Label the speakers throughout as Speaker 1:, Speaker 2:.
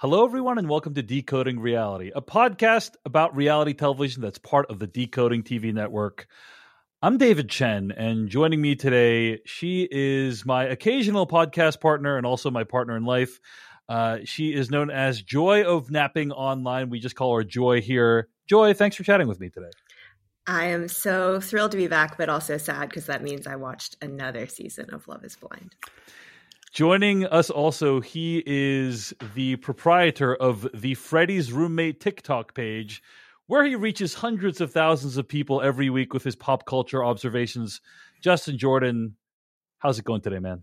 Speaker 1: Hello, everyone, and welcome to Decoding Reality, a podcast about reality television that's part of the Decoding TV network. I'm David Chen, and joining me today, she is my occasional podcast partner and also my partner in life. Uh, she is known as Joy of Napping Online. We just call her Joy here. Joy, thanks for chatting with me today.
Speaker 2: I am so thrilled to be back, but also sad because that means I watched another season of Love is Blind.
Speaker 1: Joining us also, he is the proprietor of the Freddy's Roommate TikTok page, where he reaches hundreds of thousands of people every week with his pop culture observations. Justin Jordan, how's it going today, man?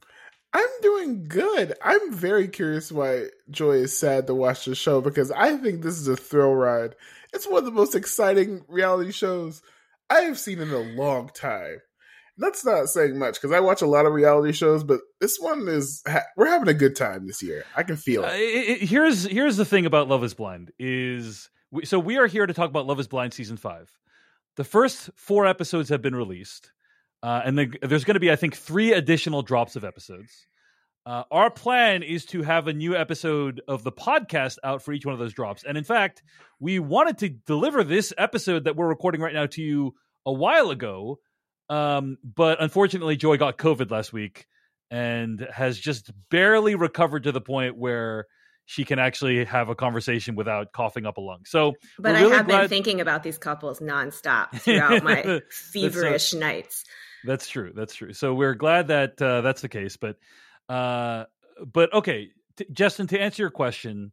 Speaker 3: I'm doing good. I'm very curious why Joy is sad to watch the show because I think this is a thrill ride. It's one of the most exciting reality shows I have seen in a long time that's not saying much because I watch a lot of reality shows, but this one is ha- we're having a good time this year. I can feel it. Uh,
Speaker 1: it, it. Here's here's the thing about Love Is Blind is so we are here to talk about Love Is Blind season five. The first four episodes have been released, uh, and the, there's going to be I think three additional drops of episodes. Uh, our plan is to have a new episode of the podcast out for each one of those drops, and in fact, we wanted to deliver this episode that we're recording right now to you a while ago um, but unfortunately, Joy got COVID last week and has just barely recovered to the point where she can actually have a conversation without coughing up a lung. So,
Speaker 2: but I really have glad... been thinking about these couples nonstop throughout my feverish
Speaker 1: that's,
Speaker 2: nights.
Speaker 1: That's true. That's true. So we're glad that uh, that's the case. But, uh, but okay, t- Justin, to answer your question,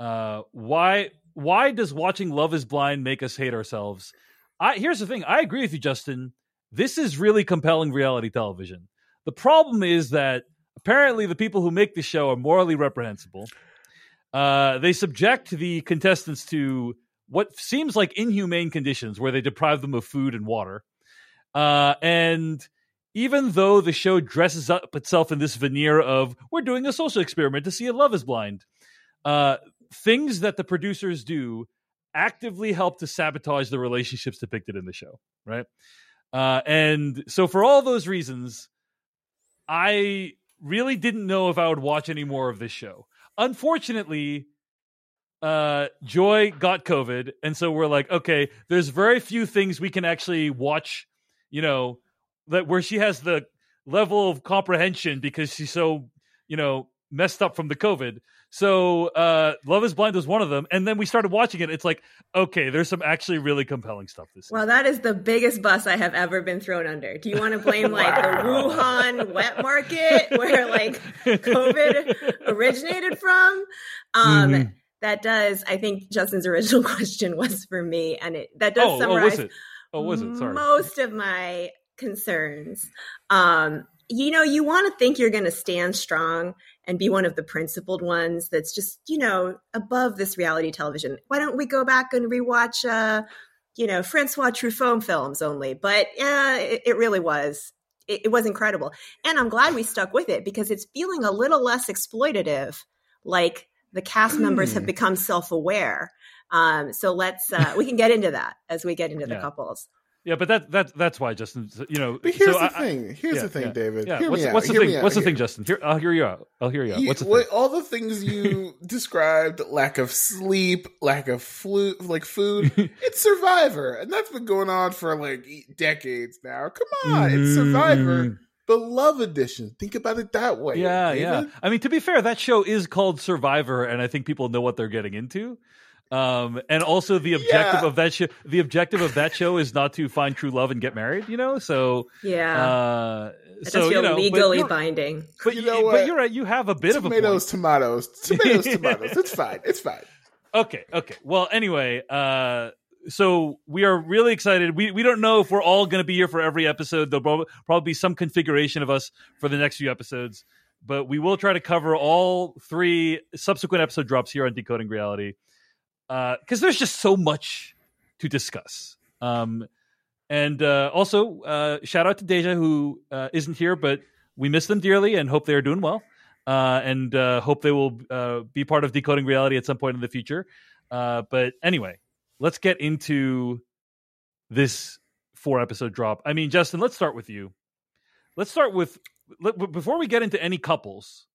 Speaker 1: uh, why why does watching Love Is Blind make us hate ourselves? I here's the thing. I agree with you, Justin this is really compelling reality television. The problem is that apparently the people who make the show are morally reprehensible. Uh, they subject the contestants to what seems like inhumane conditions where they deprive them of food and water. Uh, and even though the show dresses up itself in this veneer of we're doing a social experiment to see if love is blind, uh, things that the producers do actively help to sabotage the relationships depicted in the show, right? Uh, and so for all those reasons, I really didn't know if I would watch any more of this show. Unfortunately, uh, Joy got COVID, and so we're like, okay, there's very few things we can actually watch, you know, that where she has the level of comprehension because she's so, you know, messed up from the COVID. So uh, Love Is Blind was one of them, and then we started watching it. It's like, okay, there's some actually really compelling stuff this.
Speaker 2: Well, that is the biggest bus I have ever been thrown under. Do you want to blame like wow. the Wuhan wet market where like COVID originated from? Um, mm-hmm. That does. I think Justin's original question was for me, and it that does
Speaker 1: oh,
Speaker 2: summarize.
Speaker 1: Oh, was it? Oh, was it? Sorry.
Speaker 2: Most of my concerns. Um, you know, you want to think you're going to stand strong and be one of the principled ones that's just, you know, above this reality television. Why don't we go back and rewatch, uh, you know, Francois Truffaut films only? But yeah, it, it really was it, it was incredible. And I'm glad we stuck with it because it's feeling a little less exploitative, like the cast members have
Speaker 3: Mm.
Speaker 2: become self aware. Um, so let's uh, we can get into that as we get into the
Speaker 1: Yeah.
Speaker 2: couples.
Speaker 1: Yeah, but that that that's why Justin. You know,
Speaker 3: But here's
Speaker 1: so
Speaker 3: the
Speaker 1: I-
Speaker 3: thing. Here's
Speaker 1: yeah,
Speaker 3: the thing,
Speaker 1: yeah,
Speaker 3: David.
Speaker 1: Yeah, what's, what's the
Speaker 3: Hear
Speaker 1: thing? What's the
Speaker 3: here.
Speaker 1: thing, Justin? Here, I'll hear you out. I'll hear you out. What's the
Speaker 3: what-
Speaker 1: thing?
Speaker 3: all the things you described lack of sleep lack of flu like food it's survivor and that's been going on for like decades now come on it's mm-hmm.
Speaker 1: survivor
Speaker 3: The love edition think about it that way
Speaker 1: Yeah, yeah. I mean, to be fair, that show is called Survivor, and I think people know what they're getting into. Um, and also the objective
Speaker 3: Yeah.
Speaker 1: of that show, the objective of that show is not to find true love and get married. You know, so
Speaker 2: Yeah,
Speaker 1: uh, so
Speaker 2: feel
Speaker 1: you know,
Speaker 2: legally
Speaker 1: you're-
Speaker 2: binding.
Speaker 1: But
Speaker 3: you,
Speaker 1: you
Speaker 3: know
Speaker 1: but you're right. You have a bit of a
Speaker 3: tomatoes tomatoes tomatoes tomatoes it's fine it's fine
Speaker 1: Okay, okay. Well, anyway, uh so we are really excited. We we don't know if we're all going to be here for every episode. There'll probably be some configuration of us for the next few episodes, but we will try to cover all three subsequent episode drops here on Decoding Reality. Uh cuz there's just so much to discuss. Um and uh also uh shout out to Deja who uh isn't here but we miss them dearly and hope they are doing well uh, and uh, hope they will uh, be part of decoding reality at some point in the future. Uh, but anyway, let's get into this four episode drop. I mean, Justin, let's start with you. Let's start with let, before we get into any couples.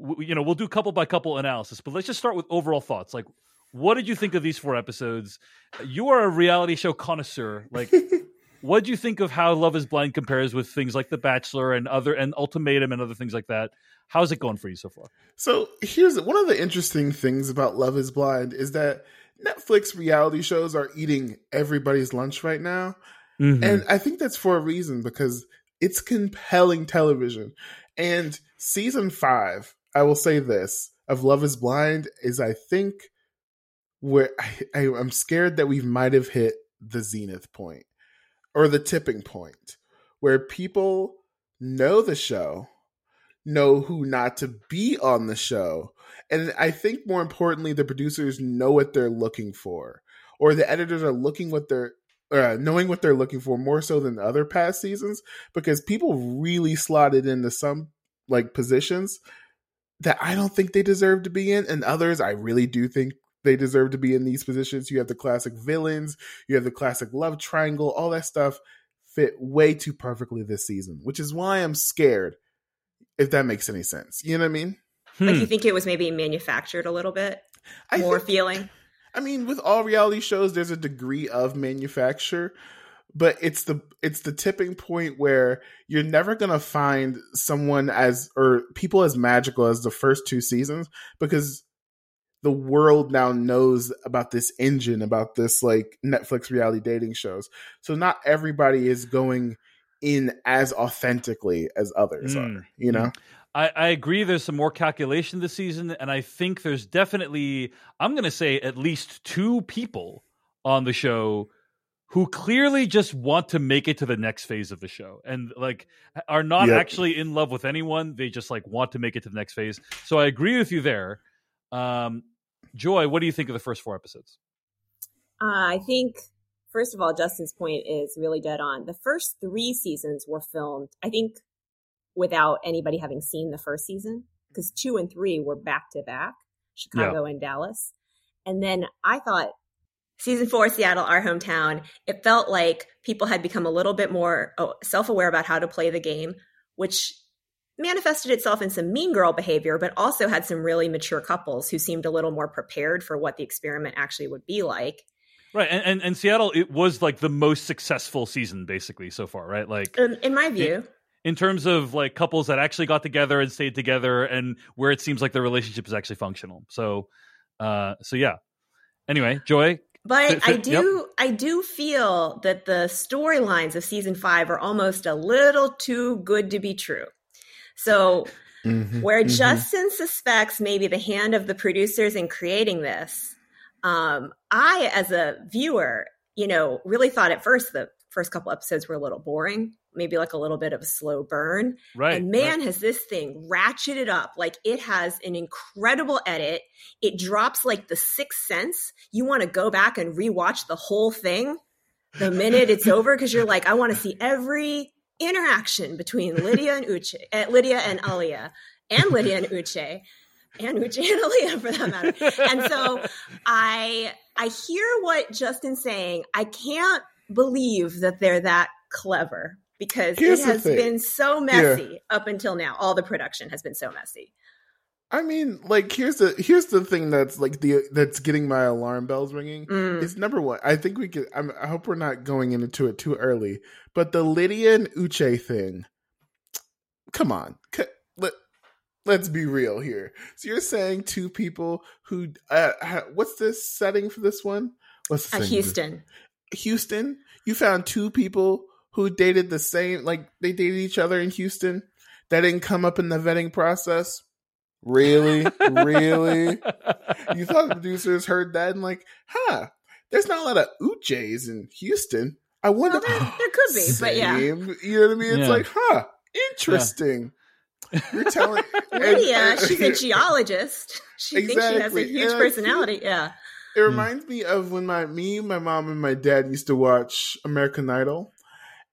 Speaker 1: W- you know, we'll do couple by couple analysis, but let's just start with overall thoughts. Like, what did you think of these four episodes? You are a reality show connoisseur. Like, what do you think of how Love Is Blind compares with things like The Bachelor and other and Ultimatum and other things like that? How's it going for you so far?
Speaker 3: So here's one of the interesting things about Love is Blind is that Netflix reality shows are eating everybody's lunch right now.
Speaker 1: Mm-hmm.
Speaker 3: And I think that's for a reason because it's compelling television. And season five, I will say this of Love is Blind is I think where I, I'm scared that we might have hit the zenith point or the tipping point where people know the show, know who not to be on the show. And I think more importantly, the producers know what they're looking for, or the editors are looking what they're uh, knowing what they're looking for more so than other past seasons because people really slotted into some like positions that I don't think they deserve to be in, and others I really do think they deserve to be in these positions. You have the classic villains, you have the classic love triangle, all that stuff fit way too perfectly this season, which is why I'm scared. If that makes any sense, you know what I mean?
Speaker 2: Like
Speaker 1: Hmm.
Speaker 2: you think it was maybe manufactured a little bit
Speaker 3: I
Speaker 2: more
Speaker 3: think-
Speaker 2: feeling.
Speaker 3: I mean, with all reality shows, there's a degree of manufacture, but it's the it's the tipping point where you're never gonna find someone as or people as magical as the first two seasons because the world now knows about this engine, about this like Netflix reality dating shows. So not everybody is going in as authentically as others
Speaker 1: Mm.
Speaker 3: are, you know?
Speaker 1: I, I agree. There's some more calculation this season, and I think there's definitely, I'm going to say, at least two people on the show who clearly just want to make it to the next phase of the show and like are not
Speaker 3: Yep.
Speaker 1: actually in love with anyone. They just like want to make it to the next phase. So I agree with you there. Um, Joy, what do you think of the first four episodes?
Speaker 2: Uh, I think, first of all, Justin's point is really dead on. The first three seasons were filmed, I think, without anybody having seen the first season, because two and three were back to back, Chicago and Dallas. And then I thought season four, Seattle, our hometown, it felt like people had become a little bit more oh, self aware about how to play the game, which manifested itself in some mean girl behavior, but also had some really mature couples who seemed a little more prepared for what the experiment actually would be like.
Speaker 1: Right, and, and and Seattle, it was like the most successful season basically so far, right? Like
Speaker 2: Um, in my view,
Speaker 1: in terms of like couples that actually got together and stayed together and where it seems like the relationship is actually functional so uh so yeah anyway joy
Speaker 2: but I do I do feel that the storylines of season five are almost a little too good to be true. So
Speaker 3: Mhm,
Speaker 2: where
Speaker 3: mhm.
Speaker 2: Justin suspects maybe the hand of the producers in creating this, um, I, as a viewer, you know, really thought at first the first couple episodes were a little boring, maybe like a little bit of a slow burn.
Speaker 1: right
Speaker 2: and man,
Speaker 1: right.
Speaker 2: has this thing ratcheted up. Like it has an incredible edit. It drops like the sixth sense. You want to go back and rewatch the whole thing the minute it's over because you're like, I want to see every interaction between Lydia and Uche, uh, Lydia and Aaliyah, and Lydia and Uche, and Uche and Aaliyah for that matter. And so I I hear what Justin's saying. I can't believe that they're that clever because
Speaker 3: Here's
Speaker 2: it has been so messy up until now. All the production has been so messy.
Speaker 3: I mean, like here's the here's the thing that's like the that's getting my alarm bells ringing.
Speaker 2: Mm.
Speaker 3: Is number one. I think we could. I'm, I hope we're not going into it too early. But the Lydia and Uche thing. Come on, C- let let's be real here. So you're saying two people who uh, ha- what's this setting for this one? What's the
Speaker 2: Uh. Houston.
Speaker 3: Houston. You found two people who dated the same, like they dated each other in Houston. That didn't come up in the vetting process. Really, really. You thought the producers heard that and like, huh? There's not a lot of Uches in Houston. I wonder.
Speaker 2: Well, there, there could be, but yeah.
Speaker 3: You know what I mean? It's
Speaker 1: Yeah.
Speaker 3: like, huh? Interesting. You're telling
Speaker 2: Lydia,
Speaker 3: and-
Speaker 2: she's a geologist. She thinks she has a huge
Speaker 3: And I
Speaker 2: personality. Yeah.
Speaker 3: It reminds me of when my me, my mom, and my dad used to watch American Idol.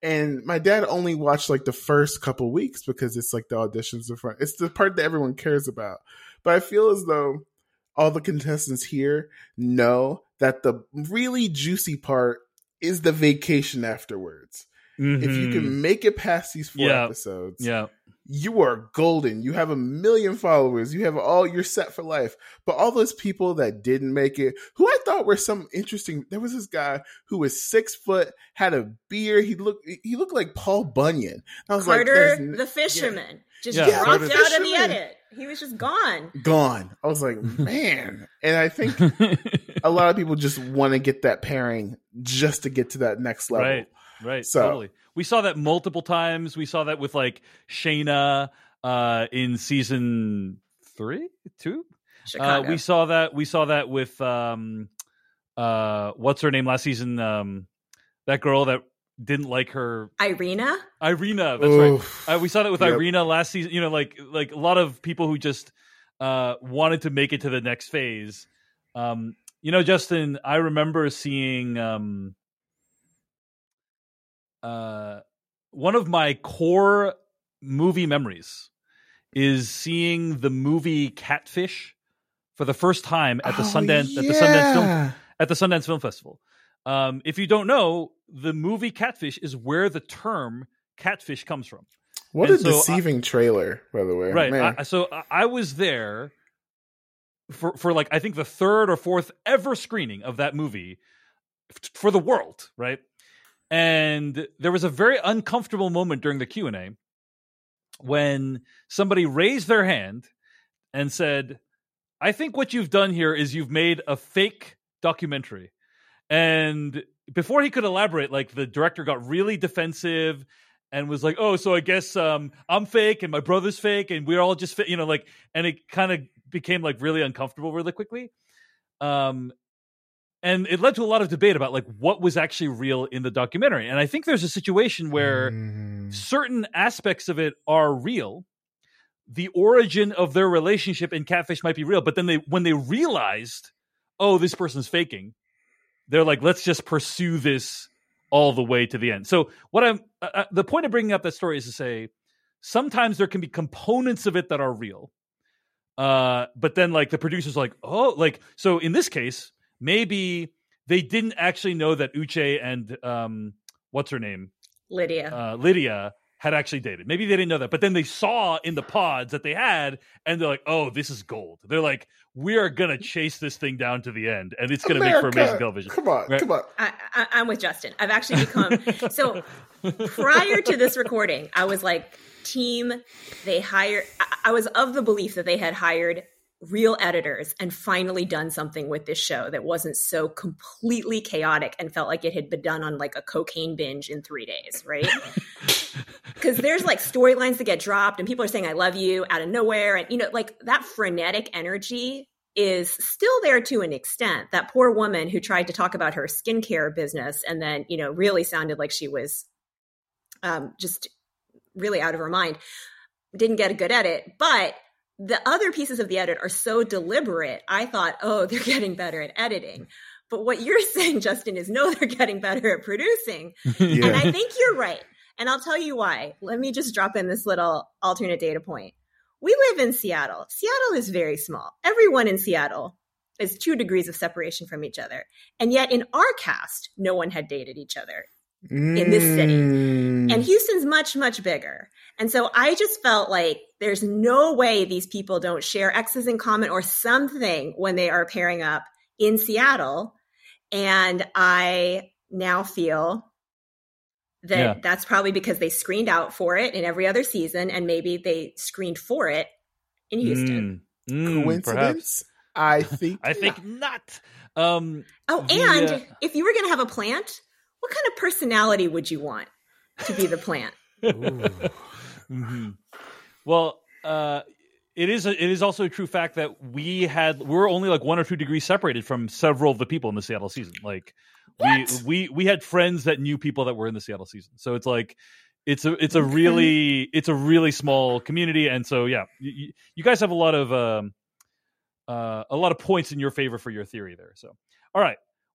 Speaker 3: And my dad only watched like the first couple weeks because it's like the auditions are front. It's the part that everyone cares about. But I feel as though all the contestants here know that the really juicy part is the vacation afterwards. If you can mm-hmm. make it past these four
Speaker 1: Yeah.
Speaker 3: episodes,
Speaker 1: yeah,
Speaker 3: you are golden. You have a million followers. You have all you're set for life. But all those people that didn't make it, who I thought were some interesting. There was this guy who was six foot, had a beard. He looked he looked like Paul Bunyan. I was like,
Speaker 2: Carter,
Speaker 3: there's n-
Speaker 2: the fisherman, just
Speaker 1: Yeah,
Speaker 2: dropped
Speaker 1: Carter
Speaker 2: out
Speaker 1: the
Speaker 2: of the edit. He was just gone.
Speaker 3: gone. I was like, man. And I think a lot of people just want to get that pairing just to get to that next level.
Speaker 1: right, right,
Speaker 3: So-
Speaker 1: totally. We saw that multiple times. We saw that with like Shaina uh, in season three, two. Uh, we saw that. We saw that with um, uh, what's her name last season? Um, that girl that didn't like her,
Speaker 2: Irina.
Speaker 1: Irina. That's right. Uh, we saw that with
Speaker 3: Yep.
Speaker 1: Irina last season. You know, like like a lot of people who just uh, wanted to make it to the next phase. Um, you know, Justin, I remember seeing um, uh, one of my core movie memories is seeing the movie Catfish for the first time at the
Speaker 3: Oh,
Speaker 1: Sundance at the Sundance Film at the Sundance Film Festival. Um, if you don't know, the movie Catfish is where the term catfish comes from.
Speaker 3: What a
Speaker 1: And so I-
Speaker 3: deceiving trailer, by the way.
Speaker 1: Right. I, so I, I was there for for like I think the third or fourth ever screening of that movie for the world, right? And there was a very uncomfortable moment during the Q and A when somebody raised their hand and said, "I think what you've done here is you've made a fake documentary." And before he could elaborate, like the director got really defensive and was like, "Oh, so I guess um, I'm fake and my brother's fake and we're all just, you know, like." And it kind of became like really uncomfortable really quickly. Um, and it led to a lot of debate about like what was actually real in the documentary. And I think there's a situation where
Speaker 3: Mm.
Speaker 1: certain aspects of it are real. The origin of their relationship in Catfish might be real, but then they when they realized, oh, this person's faking, they're like, let's just pursue this all the way to the end. So what I'm uh, uh, the point of bringing up that story is to say sometimes there can be components of it that are real. Uh, but then like the producers like, oh, like so in this case, maybe they didn't actually know that Uche and um, what's her name,
Speaker 2: Lydia.
Speaker 1: uh, Lydia had actually dated. Maybe they didn't know that, but then they saw in the pods that they had, and they're like, "Oh, this is gold." They're like, "We are gonna chase this thing down to the end, and it's gonna make for amazing television."
Speaker 3: Come on,
Speaker 1: Right.
Speaker 3: come on.
Speaker 2: I, I, I'm with Justin. I've actually become so. Prior to this recording, I was like, team. They hired. I, I was of the belief that they had hired real editors and finally done something with this show that wasn't so completely chaotic and felt like it had been done on like a cocaine binge in three days, right? Because there's like storylines that get dropped and people are saying "I love you" out of nowhere, and you know, like that frenetic energy is still there to an extent. That poor woman who tried to talk about her skincare business and then, you know, really sounded like she was um, just really out of her mind, didn't get a good edit. But the other pieces of the edit are so deliberate. I thought, oh, they're getting better at editing. But what you're saying, Justin, is no, they're getting better at producing. And I think you're right. And I'll tell you why. Let me just drop in this little alternate data point. We live in Seattle. Seattle is very small. Everyone in Seattle is two degrees of separation from each other. And yet in our cast, no one had dated each other in this city.
Speaker 3: Mm.
Speaker 2: And Houston's much, much bigger. And so I just felt like there's no way these people don't share X's in common or something when they are pairing up in Seattle. And I now feel that
Speaker 1: Yeah.
Speaker 2: that's probably because they screened out for it in every other season and maybe they screened for it in Houston.
Speaker 1: Mm, mm, perhaps.
Speaker 3: Coincidence? I think.
Speaker 1: I think not. Um,
Speaker 2: Oh,
Speaker 1: The,
Speaker 2: and
Speaker 1: uh,
Speaker 2: if you were going to have a plant, what kind of personality would you want to be the plant?
Speaker 1: mhm. Well, uh, it is. A, it is also a true fact that we had we're only like one or two degrees separated from several of the people in the Seattle season. Like
Speaker 2: What?
Speaker 1: we we we had friends that knew people that were in the Seattle season. So it's like it's a it's a really it's a really small community, and so yeah, you, you guys have a lot of um, uh, a lot of points in your favor for your theory there. So all right.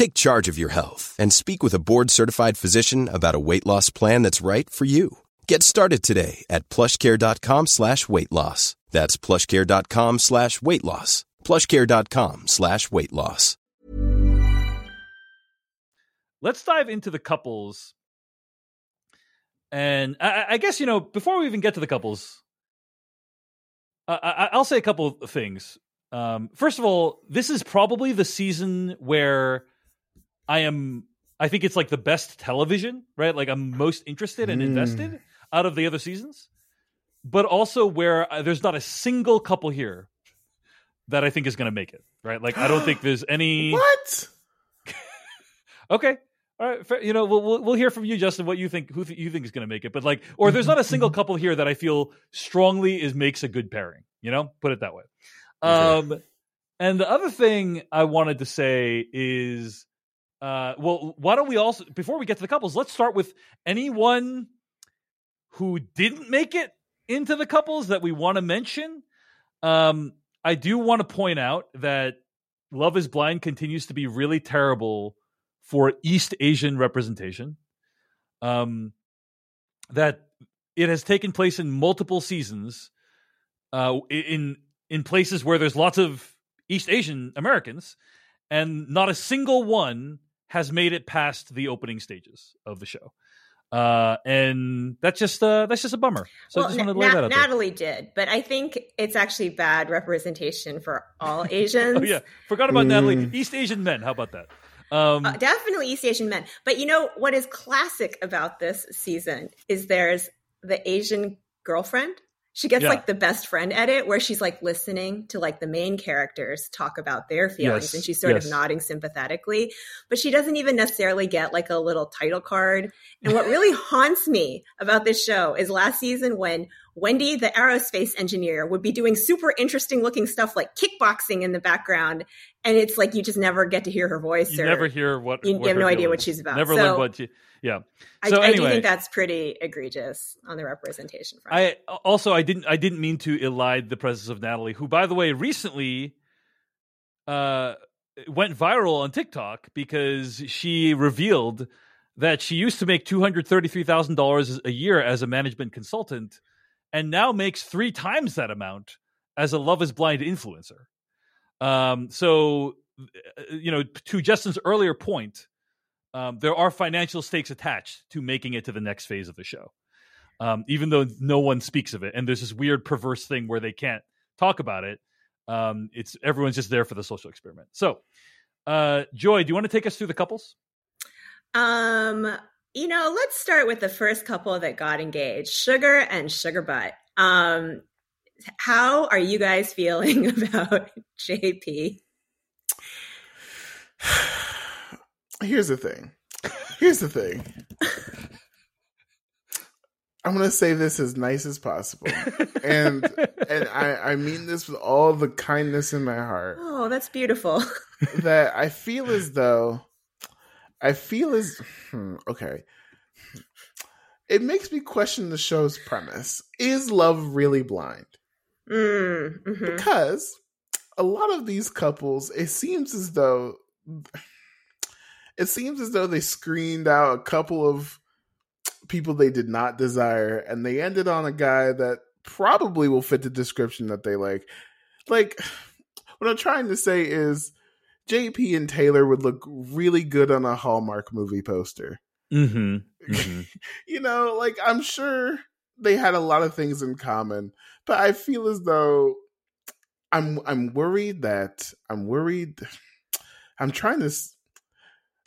Speaker 4: Take charge of your health and speak with a board-certified physician about a weight loss plan that's right for you. Get started today at plushcare.com slash weight loss. That's plushcare.com slash weight loss. plushcare.com slash weight loss.
Speaker 1: let's dive into the couples. And I, I guess you know before we even get to the couples, I, I, I'll say a couple of things. Um, first of all, this is probably the season where I am. I think it's like the best television, right? Like I'm most interested and
Speaker 3: Mm.
Speaker 1: invested out of the other seasons, but also where uh, there's not a single couple here that I think is going to make it, right? Like I don't think there's any.
Speaker 3: What?
Speaker 1: Okay. All right. Fair, you know, we'll, we'll we'll hear from you, Justin, what you think, who th- you think is going to make it. But like, or there's not a single couple here that I feel strongly is makes a good pairing. You know, put it that way. Um, and the other thing I wanted to say is, uh, well, why don't we also before we get to the couples, let's start with anyone who didn't make it into the couples that we want to mention. Um, I do want to point out that Love is Blind continues to be really terrible for East Asian representation. Um, that it has taken place in multiple seasons, uh, in in places where there's lots of East Asian Americans, and not a single one has made it past the opening stages of the show. Uh, and that's just uh, that's just a bummer. So I just
Speaker 2: Na-
Speaker 1: wanted to lay
Speaker 2: Na-
Speaker 1: that out there.
Speaker 2: Natalie did, but I think it's actually bad representation for all Asians.
Speaker 1: Oh yeah, forgot about Natalie.
Speaker 3: Mm.
Speaker 1: East Asian men. How about that? Um,
Speaker 2: Uh, definitely East Asian men. But you know what is classic about this season is there's the Asian girlfriend. She gets
Speaker 1: Yeah.
Speaker 2: like the best friend edit where she's like listening to like the main characters talk about their feelings
Speaker 1: Yes,
Speaker 2: and she's sort
Speaker 1: yes.
Speaker 2: of nodding sympathetically, but she doesn't even necessarily get like a little title card. And what really haunts me about this show is last season when Wendy, the aerospace engineer, would be doing super interesting looking stuff like kickboxing in the background. And it's like you just never get to hear her voice.
Speaker 1: you
Speaker 2: or,
Speaker 1: never hear what
Speaker 2: you
Speaker 1: what
Speaker 2: have no idea what she's about.
Speaker 1: Never
Speaker 2: So-
Speaker 1: learn what. She, yeah.
Speaker 2: I,
Speaker 1: So
Speaker 2: I do think that's pretty egregious on the representation front.
Speaker 1: I also I didn't I didn't mean to elide the presence of Natalie, who by the way recently uh went viral on TikTok because she revealed that she used to make two hundred thirty three thousand dollars a year as a management consultant, and now makes three times that amount as a Love Is Blind influencer. Um, so uh, you know, to Justin's earlier point, um, there are financial stakes attached to making it to the next phase of the show um, even though no one speaks of it. And there's this weird, perverse thing where they can't talk about it. Um, it's everyone's just there for the social experiment. So, uh, Joy, do you want to take us through the couples?
Speaker 2: Um, you know, let's start with the first couple that got engaged, Sugar and Sugar Butt. Um, how are you guys feeling about JP?
Speaker 3: Here's the thing. Here's the thing. I'm gonna say this as nice as possible, and and I I mean this with all the kindness in my heart.
Speaker 2: Oh, that's beautiful.
Speaker 3: that I feel as though I feel as hmm, okay. It makes me question the show's premise: Is love really blind?
Speaker 2: Mm, mhm.
Speaker 3: Because a lot of these couples, it seems as though it seems as though they screened out a couple of people they did not desire and they ended on a guy that probably will fit the description that they like. Like what I'm trying to say is JP and Taylor would look really good on a Hallmark movie poster.
Speaker 1: Mm-hmm.
Speaker 3: you know, like I'm sure they had a lot of things in common, but I feel as though I'm I'm worried that I'm worried I'm trying to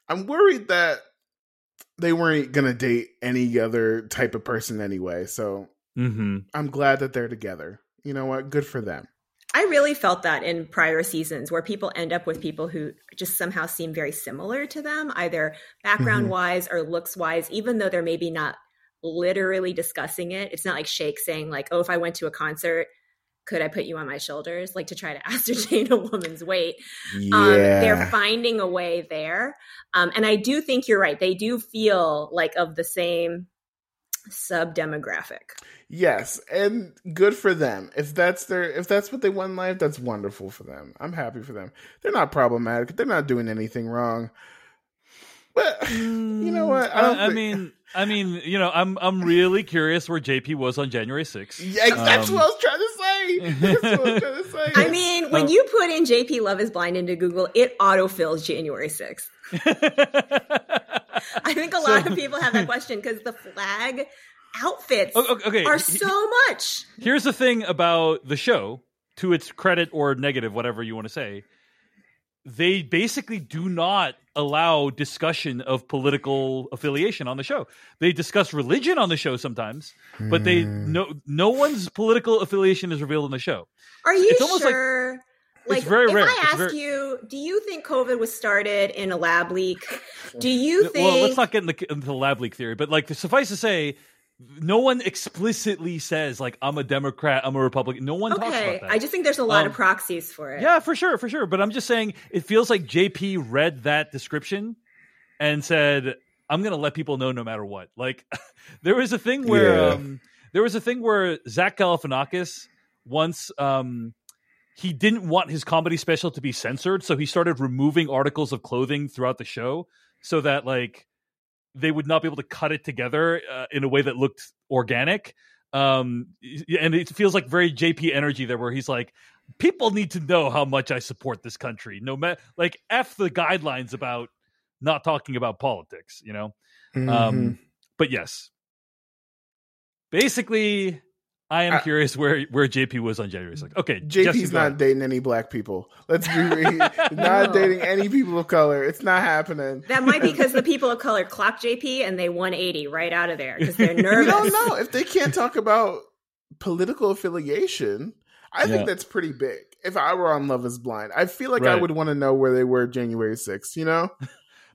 Speaker 3: I'm worried that they weren't going to date any other type of person anyway. So
Speaker 1: Mm-hmm.
Speaker 3: I'm glad that they're together. You know what? Good for them.
Speaker 2: I really felt that in prior seasons where people end up with people who just somehow seem very similar to them, either background wise or looks wise, even though they're maybe not literally discussing it. It's not like Shake saying, like, oh, if I went to a concert, could I put you on my shoulders? Like to try to ascertain a woman's weight.
Speaker 3: Yeah.
Speaker 2: Um, they're finding a way there. Um, and I do think you're right. They do feel like of the same sub demographic.
Speaker 3: Yes, and good for them. If that's their if that's what they want in life, that's wonderful for them. I'm happy for them. They're not problematic. They're not doing anything wrong. But you know what?
Speaker 1: I,
Speaker 3: don't
Speaker 1: I
Speaker 3: think-
Speaker 1: mean, I mean, you know, I'm I'm really curious where JP was on January 6th.
Speaker 3: Yeah, that's
Speaker 1: Um,
Speaker 3: what I was trying to say. I was trying to say.
Speaker 2: I mean, when
Speaker 1: Oh.
Speaker 2: you put in JP Love is Blind into Google, it autofills January 6th. I think a lot of people have that question because the flag outfits
Speaker 1: okay, okay.
Speaker 2: are so much.
Speaker 1: Here's the thing about the show, to its credit or negative, whatever you want to say. They basically do not allow discussion of political affiliation on the show. They discuss religion on the show sometimes, but they hmm. no no one's political affiliation is revealed in the show.
Speaker 2: Are you
Speaker 1: It's almost like-
Speaker 2: sure?
Speaker 1: it's very
Speaker 2: if
Speaker 1: rare.
Speaker 2: I
Speaker 1: It's
Speaker 2: asked
Speaker 1: very-
Speaker 2: you, do you think COVID was started in a lab leak? Do you think?
Speaker 1: Well, let's not get into, into the lab leak theory, but like suffice to say, no one explicitly says like I'm a Democrat, I'm a Republican. No one talks about that.
Speaker 2: I just think there's a lot
Speaker 1: Um,
Speaker 2: of proxies for it.
Speaker 1: Yeah, for sure, for sure. But I'm just saying, it feels like JP read that description and said, "I'm going to let people know no matter what." Like, there was a thing where
Speaker 3: Yeah.
Speaker 1: um, there was a thing where Zach Galifianakis once um, he didn't want his comedy special to be censored, so he started removing articles of clothing throughout the show so that like they would not be able to cut it together uh, in a way that looked organic. Um, and it feels like very JP energy there, where he's like, people need to know how much I support this country. No matter like f the guidelines about not talking about politics, you know.
Speaker 3: Mhm.
Speaker 1: Um, but yes, basically, I am
Speaker 3: I-
Speaker 1: curious where where JP was on January 6th. Okay,
Speaker 3: JP's
Speaker 1: Jesse,
Speaker 3: not dating any black people. Let's be real. He's not dating any people of color. It's not happening.
Speaker 2: That might be because the people of color clock JP and they 180 right out of there because they're nervous.
Speaker 3: We
Speaker 2: nervous.
Speaker 3: don't know if they can't talk about political affiliation. I
Speaker 1: Yeah.
Speaker 3: think that's pretty big. If I were on Love Is Blind, I feel like I would want to know where they were January 6th. You know?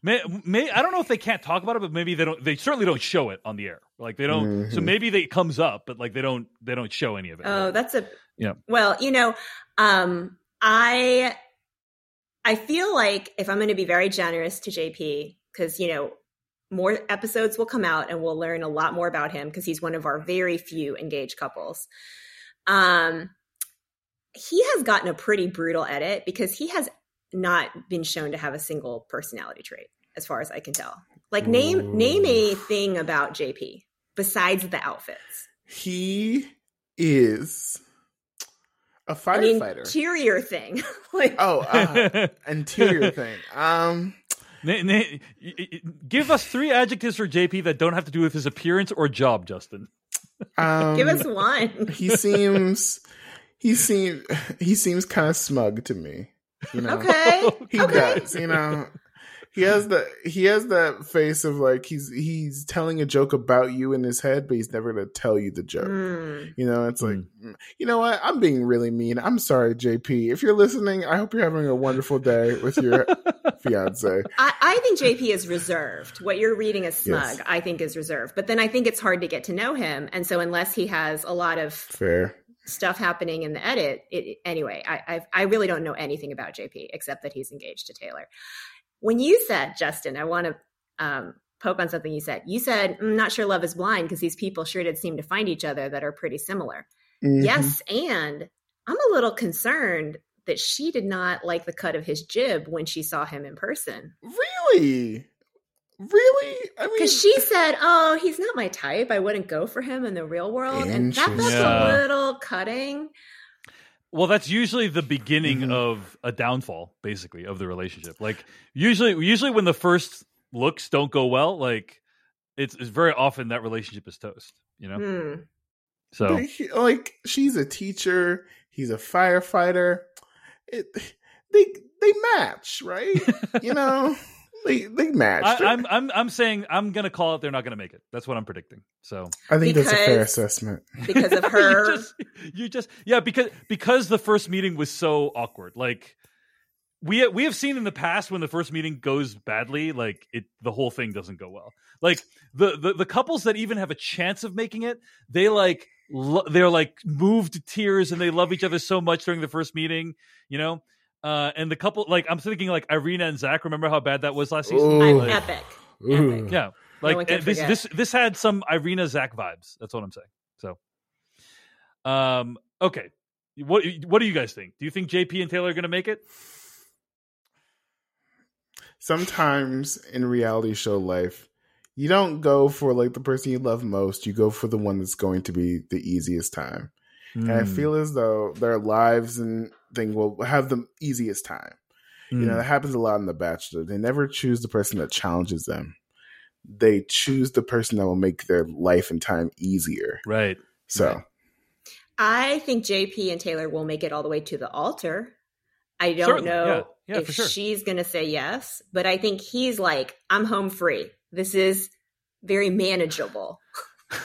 Speaker 1: May, may I don't know if they can't talk about it, but maybe they don't. They certainly don't show it on the air. Like they don't. So
Speaker 3: Mhm.
Speaker 1: maybe they, it comes up, but like they don't. They don't show any of it.
Speaker 2: Oh, that's a
Speaker 1: Yeah.
Speaker 2: Well, you know, um, I I feel like if I'm going to be very generous to JP, because you know more episodes will come out and we'll learn a lot more about him because he's one of our very few engaged couples. Um, he has gotten a pretty brutal edit because he has not been shown to have a single personality trait, as far as I can tell. Like name name a thing about JP besides the outfits.
Speaker 3: He is a
Speaker 2: An
Speaker 3: firefighter.
Speaker 2: interior thing. like
Speaker 3: oh, uh, interior thing. Um,
Speaker 1: Na- na- y- y- give us three adjectives for JP that don't have to do with his appearance or job, Justin.
Speaker 3: um
Speaker 2: give us one.
Speaker 3: he seems he seems he seems kind of smug to me. You know,
Speaker 2: Okay.
Speaker 3: he
Speaker 2: okay.
Speaker 3: does. You know, he has the he has that face of like he's he's telling a joke about you in his head, but he's never gonna tell you the joke.
Speaker 2: Mm.
Speaker 3: You know, it's like, mm, you know what? I'm being really mean. I'm sorry, JP. If you're listening, I hope you're having a wonderful day with your fiance.
Speaker 2: I, I think JP is reserved. What you're reading as smug,
Speaker 3: Yes.
Speaker 2: I think is reserved. But then I think it's hard to get to know him. And so unless he has a lot of
Speaker 3: Fair.
Speaker 2: Stuff happening in the edit, it, anyway, I, I I really don't know anything about JP except that he's engaged to Taylor. When you said, Justin, I want to um, poke on something you said. You said, I'm not sure love is blind because these people sure did seem to find each other that are pretty similar.
Speaker 3: Mhm.
Speaker 2: Yes, and I'm a little concerned that she did not like the cut of his jib when she saw him in person.
Speaker 3: Really? Really? I mean,
Speaker 2: Because she said, "Oh, he's not my type. I wouldn't go for him in the real world," and that felt
Speaker 1: Interesting.
Speaker 2: a little cutting.
Speaker 1: Well, that's usually the beginning
Speaker 3: Mhm.
Speaker 1: of a downfall, basically, of the relationship. Like usually, usually when the first looks don't go well, like it's, it's very often that relationship is toast. You know,
Speaker 2: Hmm.
Speaker 1: so
Speaker 3: he- like she's a teacher, he's a firefighter. It, they they match, right? you know, they they match.
Speaker 1: I, I'm I'm I'm saying I'm gonna call it. They're not gonna make it. That's what I'm predicting. So
Speaker 3: I think that's a fair assessment.
Speaker 2: because of her.
Speaker 1: you just you just yeah because because the first meeting was so awkward. Like we we have seen in the past when the first meeting goes badly, like it the whole thing doesn't go well. Like the the, the couples that even have a chance of making it, they like lo- they're like moved to tears and they love each other so much during the first meeting, you know. Uh, and the couple, like I'm thinking, like Irina and Zach. Remember how bad that was last season?
Speaker 3: Ooh.
Speaker 2: I'm
Speaker 1: Like,
Speaker 2: epic.
Speaker 3: Ooh.
Speaker 2: Epic.
Speaker 1: yeah, like
Speaker 2: can
Speaker 1: and this
Speaker 2: forget.
Speaker 1: this this had some Irina Zach vibes. That's what I'm saying. So, um, okay, what what do you guys think? Do you think JP and Taylor are going to make it?
Speaker 3: Sometimes in reality show life, you don't go for like the person you love most. You go for the one that's going to be the easiest time. And I
Speaker 1: Hmm.
Speaker 3: feel as though their lives and thing will have the easiest time. You
Speaker 1: Hmm.
Speaker 3: know, that happens a lot in The Bachelor. They never choose the person that challenges them. They choose the person that will make their life and time easier.
Speaker 1: right.
Speaker 3: So
Speaker 1: Right.
Speaker 2: I think JP and Taylor will make it all the way to the altar. I don't
Speaker 1: Certainly,
Speaker 2: know
Speaker 1: yeah. Yeah,
Speaker 2: if
Speaker 1: sure.
Speaker 2: she's going to say yes, but I think he's like, I'm home free. This is very manageable.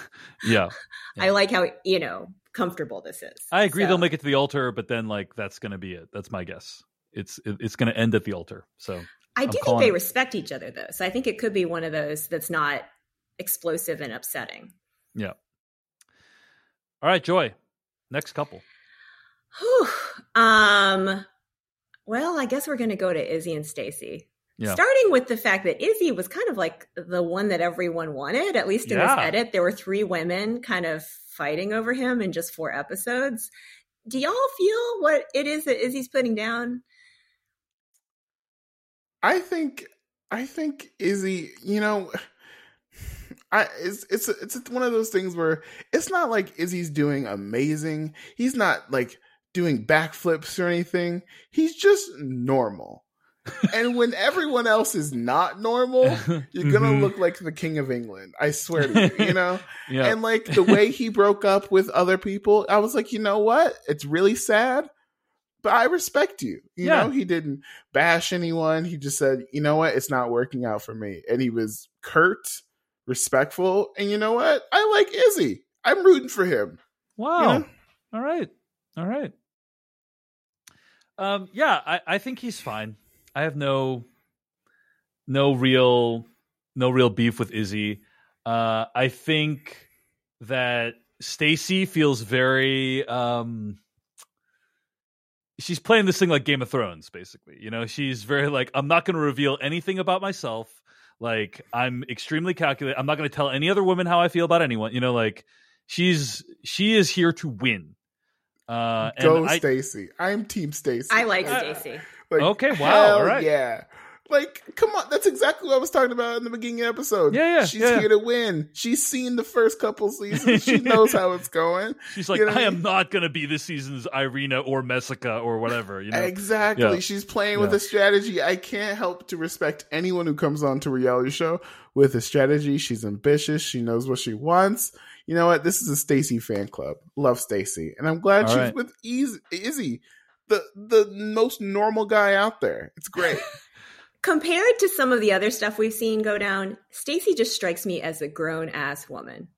Speaker 1: Yeah,
Speaker 2: I like how, you know, comfortable this is.
Speaker 1: I agree.
Speaker 2: So-
Speaker 1: They'll make it to the altar, but then like that's going to be it. That's my guess. It's it's going to end at the altar. So
Speaker 2: I
Speaker 1: I'm
Speaker 2: do think they
Speaker 1: it.
Speaker 2: respect each other though. So I think it could be one of those that's not explosive and upsetting.
Speaker 1: yeah. All right, Joy. Next couple.
Speaker 2: Whew. Um well, I guess we're going to go to Izzy and Stacy.
Speaker 1: Yeah.
Speaker 2: Starting with the fact that Izzy was kind of like the one that everyone wanted, at least in
Speaker 1: Yeah.
Speaker 2: this edit. There were three women kind of fighting over him in just four episodes. Do y'all feel what it is that Izzy's putting down?
Speaker 3: I think I think Izzy, you know, I it's it's it's one of those things where it's not like Izzy's doing amazing. He's not like doing backflips or anything. He's just normal. And when everyone else is not normal, you're gonna
Speaker 1: Mhm.
Speaker 3: look like the king of England. I swear to you, you know.
Speaker 1: Yeah.
Speaker 3: And like the way he broke up with other people, I was like, you know what? It's really sad, but I respect you. You
Speaker 1: Yeah.
Speaker 3: know, he didn't bash anyone. He just said, you know what? It's not working out for me. And he was curt, respectful. And you know what? I like Izzy. I'm rooting for him.
Speaker 1: Wow.
Speaker 3: You know?
Speaker 1: All right. All right. Um, yeah, I, I think he's fine. I have no no real no real beef with Izzy. Uh I think that Stacy feels very um she's playing this thing like Game of Thrones, basically. You know, she's very like, I'm not gonna reveal anything about myself. Like, I'm extremely calculated. I'm not gonna tell any other woman how I feel about anyone. You know, like she's she is here to win. Uh
Speaker 3: Go
Speaker 1: I,
Speaker 3: Stacy. I'm Team Stacy.
Speaker 2: I like Stacy.
Speaker 3: Like,
Speaker 1: Okay, wow, all right.
Speaker 3: Yeah. Like, come on, that's exactly what I was talking about in the beginning episode.
Speaker 1: Yeah, yeah,
Speaker 3: She's
Speaker 1: yeah.
Speaker 3: here to win. She's seen the first couple seasons. She knows how it's going.
Speaker 1: She's like,
Speaker 3: You know
Speaker 1: I
Speaker 3: I
Speaker 1: am not going to be this season's Irina or Messica or whatever. You know,
Speaker 3: Exactly.
Speaker 1: Yeah.
Speaker 3: She's playing with a strategy. I can't help to respect anyone who comes on to a reality show with a strategy. She's ambitious. She knows what she wants. You know what? This is a Stacy fan club. Love Stacy. And I'm glad
Speaker 1: All
Speaker 3: she's
Speaker 1: right.
Speaker 3: with Iz- Izzy, the the most normal guy out there. It's great.
Speaker 2: Compared to some of the other stuff we've seen go down, Stacy just strikes me as a grown ass woman.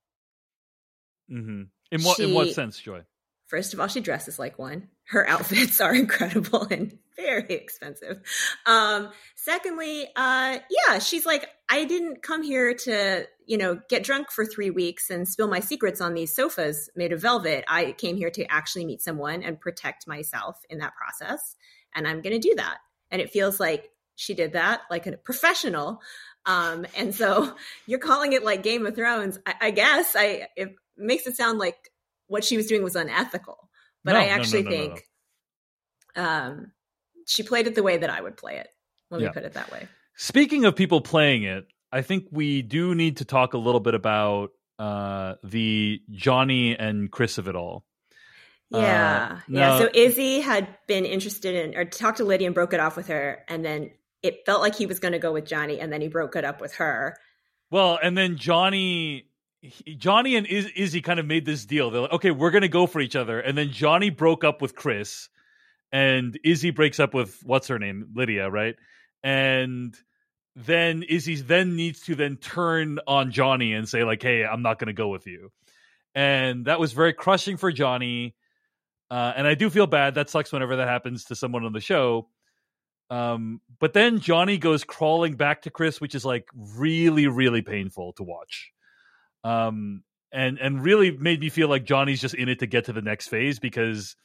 Speaker 1: Mm-hmm. in what in what sense, Joy?
Speaker 2: First of all, she dresses like one. Her outfits are incredible and very expensive. Um, secondly, uh, yeah, she's like, I didn't come here to, you know, get drunk for three weeks and spill my secrets on these sofas made of velvet. I came here to actually meet someone and protect myself in that process. And I'm going to do that. And it feels like she did that like a professional. Um, and so you're calling it like Game of Thrones. I, I guess I, it makes it sound like what she was doing was unethical. But
Speaker 1: No,
Speaker 2: I actually
Speaker 1: no, no,
Speaker 2: think um, she played it the way that I would play it. Let
Speaker 1: Yeah.
Speaker 2: me put it that way.
Speaker 1: Speaking of people playing it, I think we do need to talk a little bit about uh, the Johnie and Chris of it all. Uh,
Speaker 2: Yeah. yeah. So Izzy had been interested in or talked to Lydia and broke it off with her. And then it felt like he was going to go with Johnie. And then he broke it up with her.
Speaker 1: Well, and then Johnie, Johnie and Iz- Izzy kind of made this deal. They're like, okay, we're gonna go for each other. And then Johnie broke up with Chris, and Izzy breaks up with what's her name, Lydia, right? And then Izzy then needs to then turn on Johnie and say like, hey, I'm not gonna go with you. And that was very crushing for Johnie. Uh, and I do feel bad. That sucks whenever that happens to someone on the show. Um, but then Johnie goes crawling back to Chris, which is like really, really painful to watch. Um, and and really made me feel like Johnie's just in it to get to the next phase because,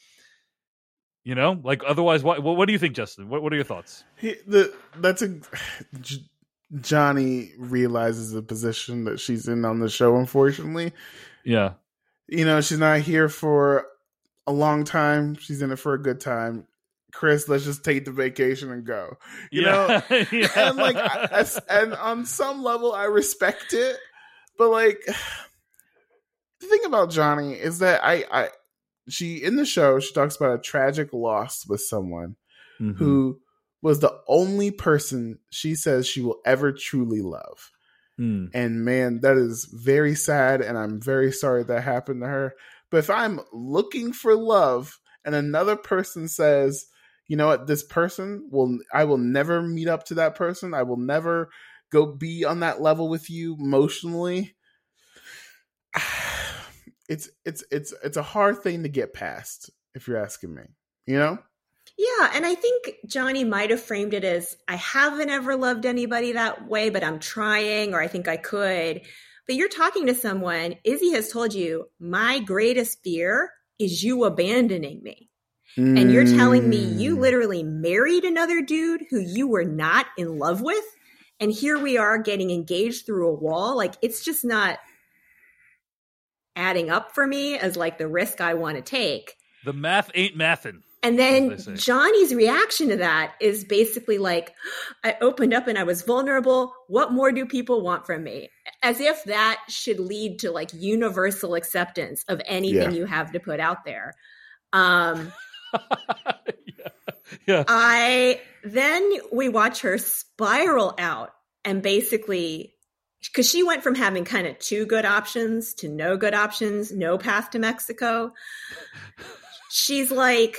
Speaker 1: you know, like otherwise, what what, do you think, Justin? What what are your thoughts?
Speaker 3: He, the that's a J- Johnie realizes the position that she's in on the show. Unfortunately,
Speaker 1: Yeah,
Speaker 3: you know she's not here for a long time. She's in it for a good time. Chris, let's just take the vacation and go. You know,
Speaker 1: yeah. yeah.
Speaker 3: and like, I, I- and on some level, I respect it. But like, the thing about Johnie is that I, I, she in the show she talks about a tragic loss with someone
Speaker 1: Mhm.
Speaker 3: who was the only person she says she will ever truly love.
Speaker 1: Mm.
Speaker 3: And man, that is very sad. And I'm very sorry that happened to her. But if I'm looking for love and another person says, you know what, this person will, I will never meet up to that person. I will never go be on that level with you emotionally. It's, it's, it's, it's a hard thing to get past if you're asking me, you know?
Speaker 2: Yeah, and I think Johnie might have framed it as I haven't ever loved anybody that way, but I'm trying, or I think I could. But you're talking to someone, Izzy has told you, my greatest fear is you abandoning me. And you're telling me you
Speaker 3: Mm.
Speaker 2: literally married another dude who you were not in love with. And here we are getting engaged through a wall. Like, it's just not adding up for me as like the risk I want to take.
Speaker 1: the math ain't mathin'.
Speaker 2: And then
Speaker 1: As they say.
Speaker 2: Johnie's reaction to that is basically like, I opened up and I was vulnerable. What more do people want from me? As if that should lead to like universal acceptance of anything
Speaker 3: Yeah.
Speaker 2: you have to put out there. Um,
Speaker 1: yeah. yeah.
Speaker 2: I then we watch her spiral out and basically because she went from having kind of two good options to no good options, no path to Mexico. She's like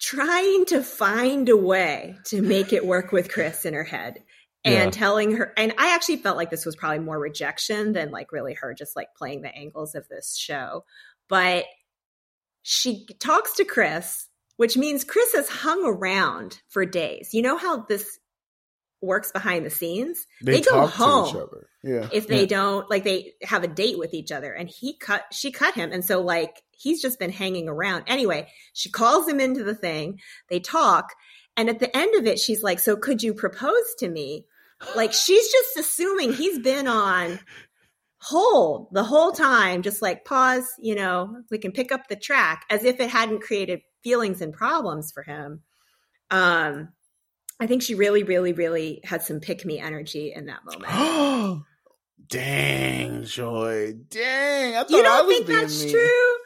Speaker 2: trying to find a way to make it work with Chris in her head and
Speaker 1: Yeah.
Speaker 2: telling her and I actually felt like this was probably more rejection than like really her just like playing the angles of this show. But she talks to Chris, which means Chris has hung around for days. You know how this works behind the scenes? They, go
Speaker 3: talk
Speaker 2: home
Speaker 3: to each other. Yeah.
Speaker 2: if they
Speaker 1: Yeah.
Speaker 2: don't like they have a date with each other and he cut she cut him and so like he's just been hanging around anyway she calls him into the thing they talk and at the end of it she's like so could you propose to me like she's just assuming he's been on hold the whole time just like pause you know we can pick up the track as if it hadn't created feelings and problems for him um I think she really, really, really had some pick me energy in that moment.
Speaker 3: Dang, Joy. Dang. I thought
Speaker 2: you
Speaker 3: I
Speaker 2: don't
Speaker 3: was
Speaker 2: think that's
Speaker 3: mean.
Speaker 2: true?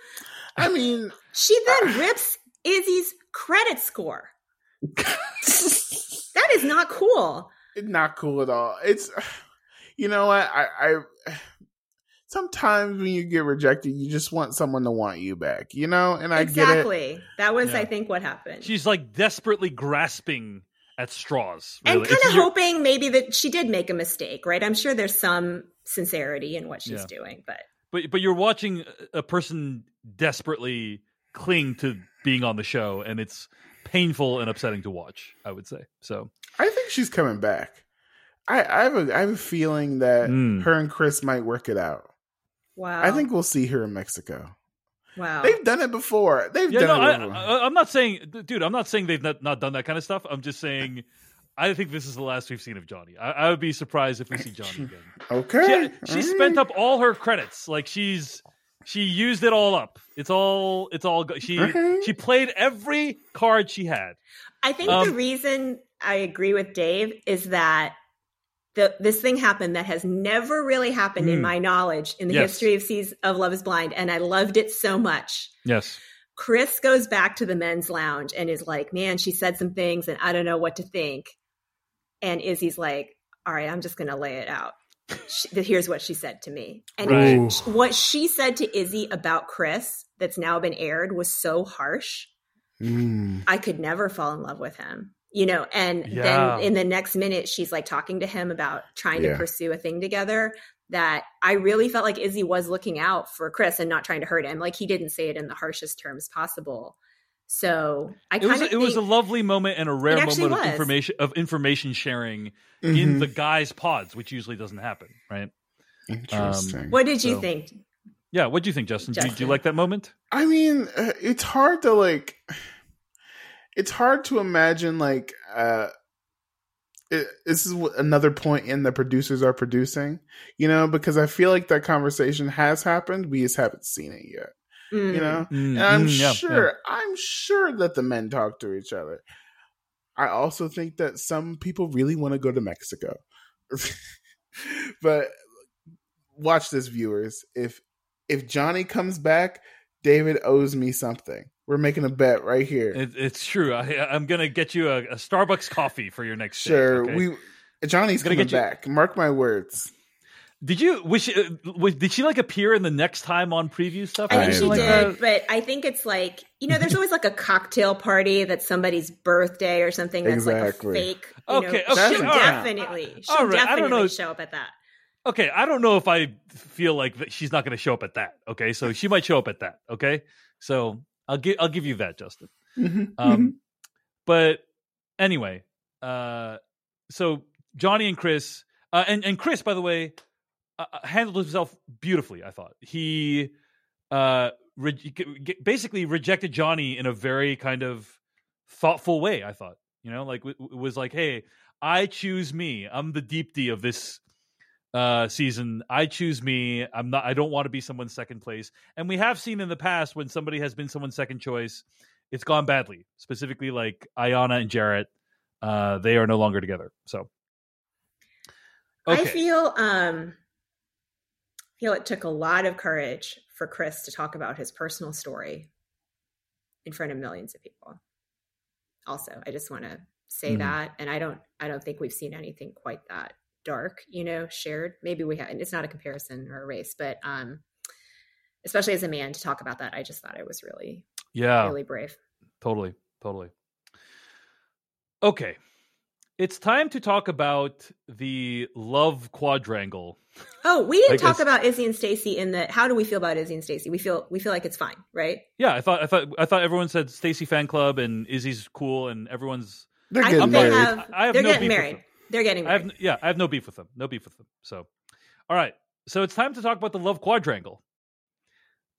Speaker 3: I mean,
Speaker 2: She then rips Izzy's credit score. that is not cool.
Speaker 3: it's not cool at all. It's, you know what? I, I, sometimes when you get rejected, you just want someone to want you back, you know? And I get
Speaker 2: exactly. That was,
Speaker 1: Yeah.
Speaker 2: I think, what happened.
Speaker 1: She's like desperately grasping at straws.
Speaker 2: and kind
Speaker 1: It's-
Speaker 2: of
Speaker 1: you're-
Speaker 2: hoping maybe that she did make a mistake, right? I'm sure there's some sincerity in what she's
Speaker 1: Yeah.
Speaker 2: doing, but
Speaker 1: but but you're watching a person desperately cling to being on the show, and it's painful and upsetting to watch. I would say so.
Speaker 3: I think she's coming back. I, I have a I have a feeling that
Speaker 1: Mm.
Speaker 3: her and Chris might work it out.
Speaker 2: Wow.
Speaker 3: I think we'll see her in Mexico.
Speaker 2: wow.
Speaker 3: They've done it before. They've
Speaker 1: Yeah,
Speaker 3: done
Speaker 1: no,
Speaker 3: it
Speaker 1: I,
Speaker 3: before.
Speaker 1: I, I'm not saying, dude. I'm not saying they've not, not done that kind of stuff. I'm just saying, I think this is the last we've seen of Johnie. I, I would be surprised if we see Johnie again.
Speaker 3: okay.
Speaker 1: She, she
Speaker 3: all
Speaker 1: spent up all her credits. Like she's she used it all up. It's all it's all she
Speaker 3: Okay.
Speaker 1: she played every card she had.
Speaker 2: I think
Speaker 1: Um,
Speaker 2: the reason I agree with Dave is that the, this thing happened that has never really happened in
Speaker 1: Mm.
Speaker 2: my knowledge in the
Speaker 1: Yes.
Speaker 2: history of Seas of Love is Blind, and I loved it so much.
Speaker 1: Yes.
Speaker 2: Chris goes back to the men's lounge and is like, "Man, she said some things, and I don't know what to think." And Izzy's like, "All right, I'm just going to lay it out. She, here's what she said to me." And
Speaker 1: Right.
Speaker 2: what she said to Izzy about Chris, that's now been aired, was so harsh.
Speaker 3: Mm.
Speaker 2: I could never fall in love with him. You know, and
Speaker 1: Yeah.
Speaker 2: then in the next minute, she's like talking to him about trying to pursue a thing together. That I really felt like Izzy was looking out for Chris and not trying to hurt him. Like he didn't say it in the harshest terms possible. So I
Speaker 1: It
Speaker 2: kind
Speaker 1: was
Speaker 2: of
Speaker 1: it was a lovely moment and a rare
Speaker 2: actually
Speaker 1: moment of information of information sharing
Speaker 3: Mhm.
Speaker 1: in the guys' pods, which usually doesn't happen, right?
Speaker 3: Interesting.
Speaker 2: What did you
Speaker 1: So-
Speaker 2: think?
Speaker 1: Yeah. What do you think, Justin? Did, you
Speaker 2: Justin.
Speaker 1: like that moment?
Speaker 3: I mean, uh, it's hard to like. It's hard to imagine like. uh it, this is another point in the producers are producing, you know, because I feel like that conversation has happened. We just haven't seen it yet,
Speaker 2: Mm.
Speaker 3: you know.
Speaker 1: Mm,
Speaker 3: And I'm
Speaker 1: mm, yeah,
Speaker 3: sure,
Speaker 1: yeah.
Speaker 3: I'm sure that the men talk to each other. I also think that some people really want to go to Mexico. but watch this, viewers. If if Johnie comes back, David owes me something. We're making a bet right here.
Speaker 1: It, it's true. I, I'm gonna get you a, a Starbucks coffee for your next. stay,
Speaker 3: sure,
Speaker 1: okay?
Speaker 3: we Johnie's
Speaker 1: Gonna
Speaker 3: coming
Speaker 1: get you-
Speaker 3: back. Mark my words.
Speaker 1: Did you? Was she, uh, was, did she like appear in the next time on preview stuff?
Speaker 2: I think she
Speaker 1: like
Speaker 2: did,
Speaker 1: that?
Speaker 2: but I think it's like you know, there's always like a cocktail party that's somebody's birthday or something that's
Speaker 3: Exactly.
Speaker 2: like a fake. You
Speaker 1: Okay,
Speaker 2: know,
Speaker 1: okay,
Speaker 2: she'll
Speaker 3: all right.
Speaker 2: definitely, she'll
Speaker 1: All right, I don't
Speaker 2: definitely
Speaker 1: know.
Speaker 2: show up at that.
Speaker 1: Okay, I don't know if I feel like she's not going to show up at that. Okay, so she might show up at that. Okay, so I'll give I'll give you that, Justin.
Speaker 3: Mhm,
Speaker 1: Um, but anyway, uh, so Johnie and Chris, uh, and and Chris, by the way, uh, uh, handled himself beautifully. I thought he uh, re- basically rejected Johnie in a very kind of thoughtful way. I thought, you know, like w- was like, hey, I choose me. I'm the deep D of this uh season i choose me i'm not i don't want to be someone's second place and we have seen in the past when somebody has been someone's second choice it's gone badly specifically like iyanna and jarrette uh they are no longer together so
Speaker 2: I feel um I feel it took a lot of courage for Chris to talk about his personal story in front of millions of people. Also, I just want to say
Speaker 1: Mhm.
Speaker 2: that and I don't I don't think we've seen anything quite that dark, you know, shared. Maybe we have and it's not a comparison or a race, but um especially as a man to talk about that, I just thought it was really
Speaker 1: yeah
Speaker 2: really brave.
Speaker 1: totally totally okay it's time to talk about the love quadrangle
Speaker 2: Oh, we didn't talk about Izzy and Stacy in the how do we feel about Izzy and Stacy? We feel we feel like it's fine, right?
Speaker 1: yeah i thought i thought i thought everyone said stacy fan club and izzy's cool and everyone's
Speaker 3: They're
Speaker 2: I
Speaker 3: getting
Speaker 2: think they
Speaker 3: married.
Speaker 2: have
Speaker 1: I have
Speaker 2: they're
Speaker 1: no
Speaker 2: getting
Speaker 1: beef with
Speaker 2: married. They're getting
Speaker 1: I have yeah, I have no beef with them. No beef with them. So, all right. So it's time to talk about the love quadrangle.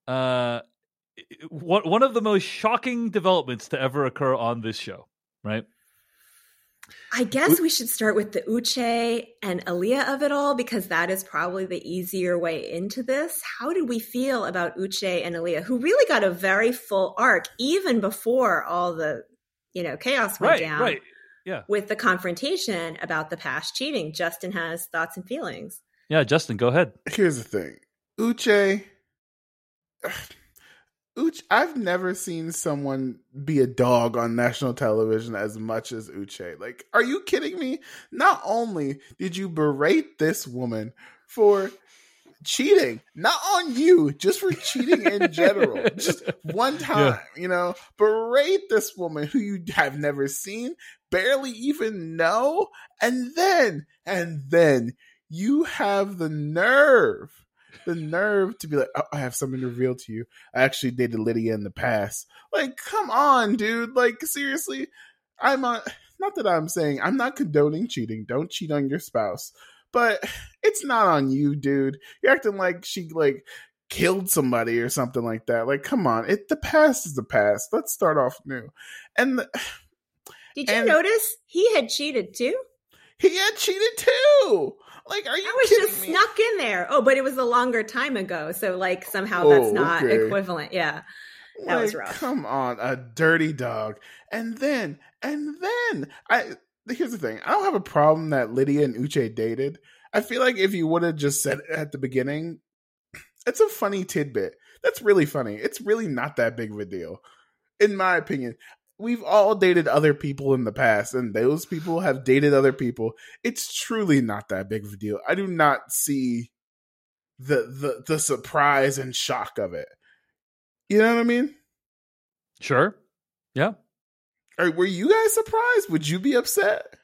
Speaker 1: Uh, one one of the most shocking developments to ever occur on this show, right?
Speaker 2: I guess we should start with the Uche and Aaliyah of it all because that is probably the easier way into this. How did we feel about Uche and Aaliyah, who really got a very full arc even before all the you know chaos went
Speaker 1: Right,
Speaker 2: down?
Speaker 1: right. Yeah.
Speaker 2: with the confrontation about the past cheating. Justin has thoughts and feelings.
Speaker 1: Yeah, Justin, go ahead.
Speaker 3: Here's the thing. Uche Uche I've never seen someone be a dog on national television as much as Uche. Like, are you kidding me? Not only did you berate this woman for cheating, not on you, just for cheating in general, just one time, you know, berate this woman who you have never seen, barely even know, and then, and then you have the nerve the nerve to be like, oh, I have something to reveal to you. I actually dated Lydia in the past. Like, come on, dude. Like, seriously, I'm on. Not that I'm saying I'm not condoning cheating. Don't cheat on your spouse, but it's not on you, dude. You're acting like she like killed somebody or something like that. Like, come on. It the past is the past. Let's start off new. And the,
Speaker 2: Did you
Speaker 3: And-
Speaker 2: notice he had cheated too?
Speaker 3: he had cheated too. Like, are you
Speaker 2: I was just
Speaker 3: me?
Speaker 2: snuck in there. Oh, but it was a longer time ago, so like somehow that's
Speaker 3: Oh,
Speaker 2: not
Speaker 3: okay.
Speaker 2: equivalent. Yeah. That was
Speaker 3: Like,
Speaker 2: rough.
Speaker 3: Come on, a dirty dog. And then, and then, I here's the thing. I don't have a problem that Lydia and Uche dated. I feel like if you would have just said it at the beginning, it's a funny tidbit. That's really funny. It's really not that big of a deal, in my opinion. We've all dated other people in the past, and those people have dated other people. It's truly not that big of a deal. I do not see the the the surprise and shock of it. You know what I mean?
Speaker 1: Sure. Yeah.
Speaker 3: Or were you guys surprised? Would you be upset?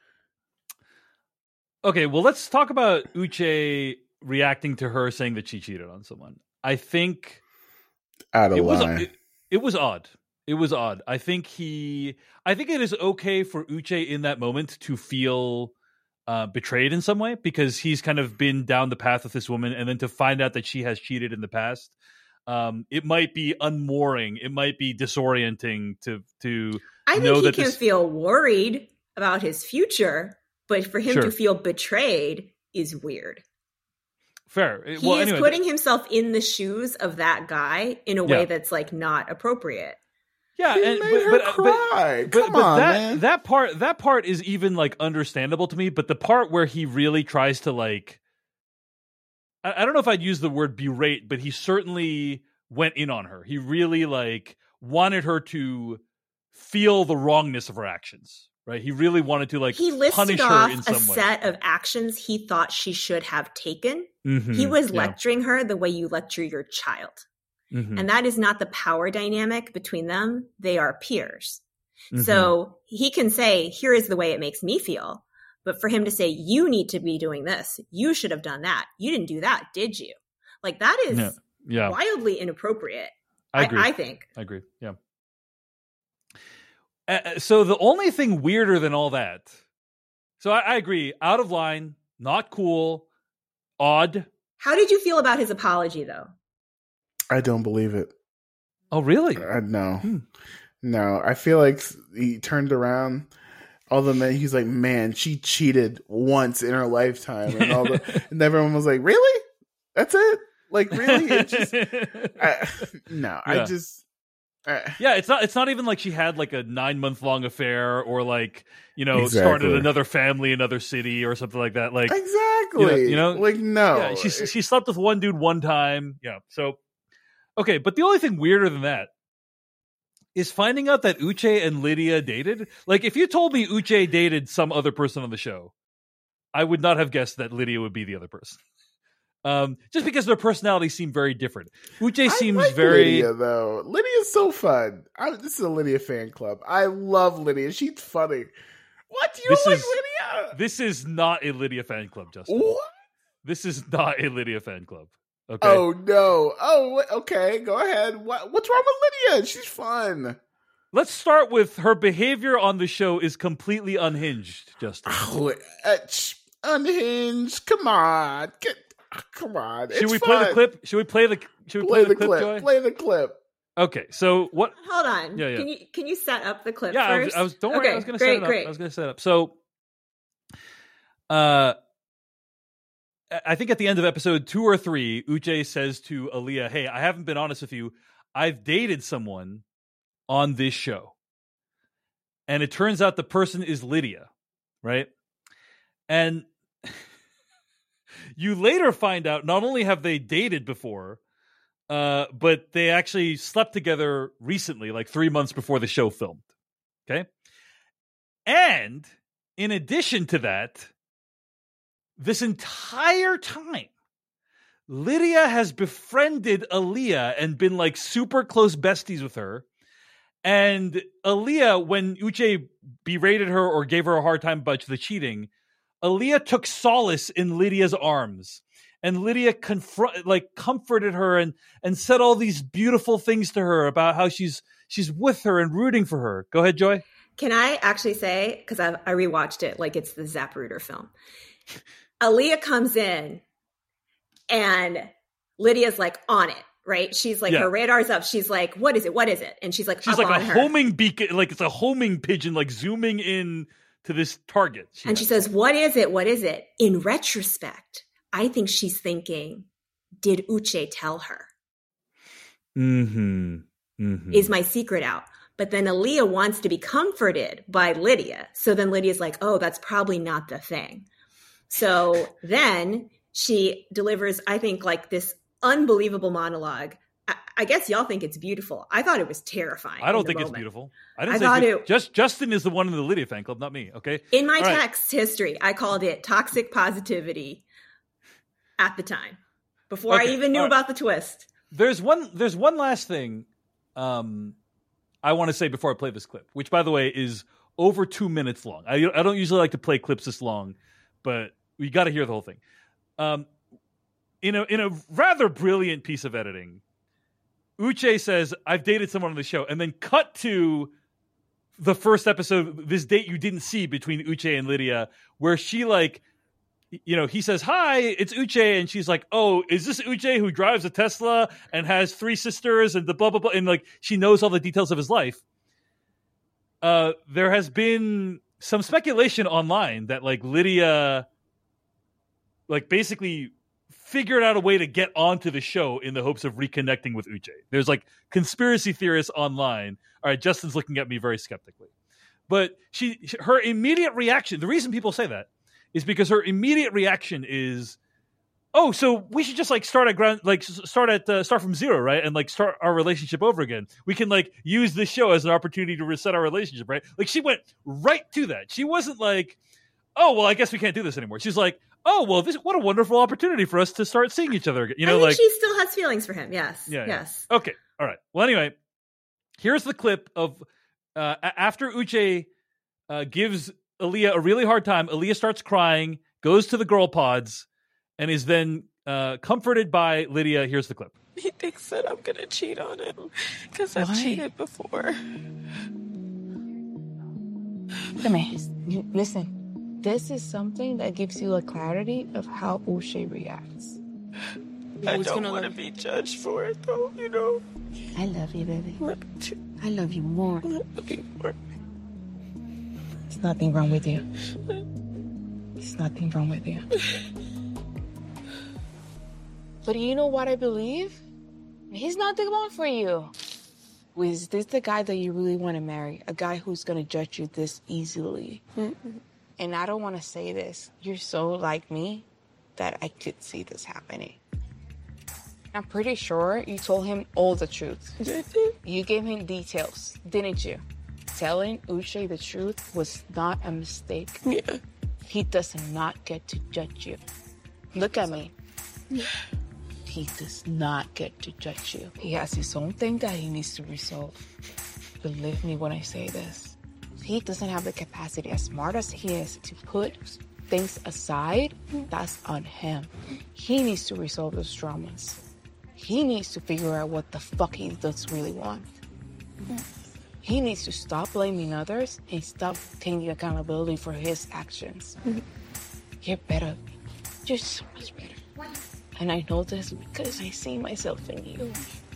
Speaker 1: Okay, well, let's talk about Uche reacting to her saying that she cheated on someone. I think
Speaker 3: Out of
Speaker 1: it was
Speaker 3: line.
Speaker 1: it, it was odd. It was odd. I think he. I think it is okay for Uche in that moment to feel uh, betrayed in some way because he's kind of been down the path with this woman, and then to find out that she has cheated in the past. Um, it might be unmooring. It might be disorienting to to
Speaker 2: I think he
Speaker 1: that
Speaker 2: can
Speaker 1: this-
Speaker 2: feel worried about his future, but for him
Speaker 1: Sure.
Speaker 2: to feel betrayed is weird.
Speaker 1: fair.
Speaker 2: He
Speaker 1: well,
Speaker 2: is
Speaker 1: anyway,
Speaker 2: putting himself in the shoes of that guy in a way
Speaker 1: Yeah.
Speaker 2: that's like not appropriate.
Speaker 1: yeah,
Speaker 3: He
Speaker 1: and,
Speaker 3: made
Speaker 1: but,
Speaker 3: her
Speaker 1: but, uh, but-
Speaker 3: cry.
Speaker 1: but,
Speaker 3: Come
Speaker 1: but
Speaker 3: on,
Speaker 1: that
Speaker 3: man.
Speaker 1: that part that part is even like understandable to me but the part where he really tries to like I, I don't know if i'd use the word berate but he certainly went in on her he really like wanted her to feel the wrongness of her actions right he really wanted to like
Speaker 2: he listed
Speaker 1: punish
Speaker 2: off
Speaker 1: her in
Speaker 2: a
Speaker 1: some way A
Speaker 2: set of actions he thought she should have taken.
Speaker 1: Mhm,
Speaker 2: He was
Speaker 1: yeah,
Speaker 2: lecturing her the way you lecture your child.
Speaker 1: mhm,
Speaker 2: And that is not the power dynamic between them. They are peers.
Speaker 1: mhm.
Speaker 2: So he can say, here is the way it makes me feel. But for him to say, you need to be doing this, you should have done that. You didn't do that, did you? Like that is
Speaker 1: yeah yeah
Speaker 2: wildly inappropriate.
Speaker 1: i agree
Speaker 2: I, think.
Speaker 1: I agree. Yeah. Uh, so the only thing weirder than all that, so I, I agree. Out of line, not cool, odd.
Speaker 2: How did you feel about his apology though?
Speaker 3: I don't believe it.
Speaker 1: Oh, really?
Speaker 3: I no,
Speaker 1: Hmm.
Speaker 3: no. I feel like he turned around. All the men, he's like, man, she cheated once in her lifetime, and all the, and everyone was like, really? That's it? Like, really? It just, I, no, I just, I,
Speaker 1: yeah, it's not. It's not even like she had like a nine month long affair, or like you know started another family, another city, or something like that. Like
Speaker 3: exactly.
Speaker 1: you know,
Speaker 3: like no,
Speaker 1: yeah, she she slept with one dude one time. Yeah. So okay, but the only thing weirder than that is finding out that Uche and Lydia dated. Like, if you told me Uche dated some other person on the show, I would not have guessed that Lydia would be the other person. Um, just because their personalities seem very different. Uche seems
Speaker 3: like
Speaker 1: very
Speaker 3: Lydia though. Lydia's so fun. I, this is a Lydia fan club. I love Lydia. She's funny. What do you
Speaker 1: This
Speaker 3: like
Speaker 1: is-
Speaker 3: Lydia?
Speaker 1: This is not a Lydia fan club, Justin.
Speaker 3: What?
Speaker 1: This is not a Lydia fan club. Okay.
Speaker 3: Oh no. Oh okay. Go ahead. What, what's wrong with Lydia? She's fun.
Speaker 1: Let's start with her behavior on the show is completely unhinged, Justin.
Speaker 3: Oh, uh, unhinged. Come on. Get, come on.
Speaker 1: Should
Speaker 3: It's
Speaker 1: we play the clip? Should we play the should we
Speaker 3: Play,
Speaker 1: play,
Speaker 3: the,
Speaker 1: clip,
Speaker 3: clip.
Speaker 1: Joy?
Speaker 3: Play the clip.
Speaker 1: Okay, so what
Speaker 2: Hold on.
Speaker 1: Yeah, yeah.
Speaker 2: Can you can you set up the clip
Speaker 1: Yeah, I was. I was don't worry, I was gonna set it up.
Speaker 2: Great.
Speaker 1: I was gonna set it up. So uh I- think at the end of episode two or three, Uche says to Aaliyah, Hey, I haven't been honest with you. I've dated someone on this show. And it turns out the person is Lydia. right? And you later find out not only have they dated before, uh, but they actually slept together recently, like three months before the show filmed. Okay. And in addition to that, this entire time, Lydia has befriended Aaliyah and been like super close besties with her. And Aaliyah, when Uche berated her or gave her a hard time about the cheating, Aaliyah took solace in Lydia's arms. And Lydia confront like comforted her and and said all these beautiful things to her about how she's she's with her and rooting for her. Go ahead, Joy.
Speaker 2: Can I actually say because I, I rewatched it like it's the Zapruder film? Aaliyah comes in and Lydia's like on it, right? She's like
Speaker 1: Yeah.
Speaker 2: her radar's up. She's like, "What is it? What is it?" And she's like,
Speaker 1: She's like a
Speaker 2: her.
Speaker 1: homing beacon, like it's a homing pigeon, like zooming in to this target.
Speaker 2: and she says, "What is it? What is it?" In retrospect, I think she's thinking, "Did Uche tell her?
Speaker 1: Mm-hmm. mm-hmm.
Speaker 2: Is my secret out?" But then Aaliyah wants to be comforted by Lydia. So then Lydia's like, "Oh, that's probably not the thing." So then she delivers, I think, like this unbelievable monologue. I, I guess y'all think it's beautiful. I thought it was terrifying.
Speaker 1: I don't think it's beautiful. I didn't
Speaker 2: I
Speaker 1: say
Speaker 2: thought it-
Speaker 1: just Justin is the one in the Lydia fan club, not me. Okay.
Speaker 2: In my
Speaker 1: All right.
Speaker 2: text history, I called it toxic positivity at the time before I even knew
Speaker 1: all right.
Speaker 2: about the twist.
Speaker 1: There's one. There's one last thing. Um, I want to say before I play this clip, which by the way is over two minutes long. I I don't usually like to play clips this long, but we got to hear the whole thing. Um, in a in a rather brilliant piece of editing, Uche says, "I've dated someone on the show," and then cut to the first episode, this date you didn't see between Uche and Lydia, where she like, you know, he says, "Hi, it's Uche," and she's like, "Oh, is this Uche who drives a Tesla and has three sisters and the blah blah blah?" And like, she knows all the details of his life. Uh, there has been some speculation online that like Lydia, like basically figured out a way to get onto the show in the hopes of reconnecting with Uche. There's like conspiracy theorists online. All right, Justin's looking at me very skeptically. But she her immediate reaction, the reason people say that is because her immediate reaction is oh, so we should just like start at ground, like start at uh, start from zero, right? And like start our relationship over again. We can like use this show as an opportunity to reset our relationship, right? Like she went right to that. She wasn't like, oh, well, I guess we can't do this anymore. She's like, oh, well, this what a wonderful opportunity for us to start seeing each other again. You know,
Speaker 2: I think
Speaker 1: like
Speaker 2: she still has feelings for him. Yes.
Speaker 1: Yeah, yeah.
Speaker 2: Yes.
Speaker 1: Okay. All right. Well, anyway, here's the clip of uh, after Uche uh, gives Aaliyah a really hard time. Aaliyah starts crying, goes to the girl pods, and is then uh, comforted by Lydia. Here's the clip.
Speaker 5: He thinks that I'm gonna cheat on him because I've cheated before.
Speaker 6: Look at me. Listen, this is something that gives you a clarity of how Uche reacts.
Speaker 5: I
Speaker 6: always
Speaker 5: don't want to be judged for it, though. You know.
Speaker 6: I love you, baby.
Speaker 5: Love you too.
Speaker 6: I love you more.
Speaker 5: Love you more.
Speaker 6: There's nothing wrong with you. There's nothing wrong with you. But you know what I believe? He's not the one for you. Is this the guy that you really want to marry? A guy who's going to judge you this easily? And I don't want to say this. You're so like me that I could see this happening. I'm pretty sure you told him all the truth. You gave him details, didn't you? Telling Uche the truth was not a mistake.
Speaker 5: Yeah.
Speaker 6: He does not get to judge you. Look at me. He does not get to judge you. He has his own thing that he needs to resolve. Believe me when I say this. He doesn't have the capacity, as smart as he is, to put things aside. That's on him. He needs to resolve those traumas. He needs to figure out what the fuck he does really want. He needs to stop blaming others and stop taking accountability for his actions. You're better. You're so much better. And I know this because I see myself in you.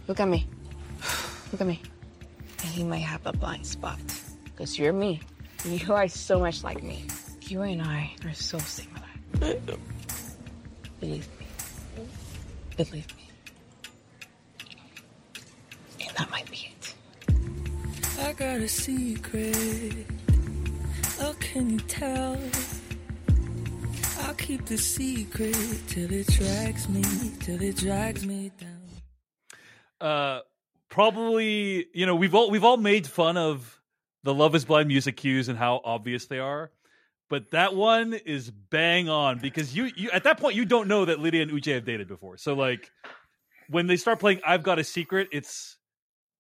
Speaker 6: Look at me. Look at me. And he might have a blind spot. Because you're me. You are so much like me. You and I are so similar. Believe me. Believe me. And that might be it.
Speaker 5: I got a secret.
Speaker 7: Oh, can you tell? I'll keep the secret till it drags me, till it drags me down.
Speaker 1: uh probably you know we've all we've all made fun of the love is blind music cues and how obvious they are but that one is bang on because you, you at that point you don't know that lydia and uche have dated before so like when they start playing i've got a secret it's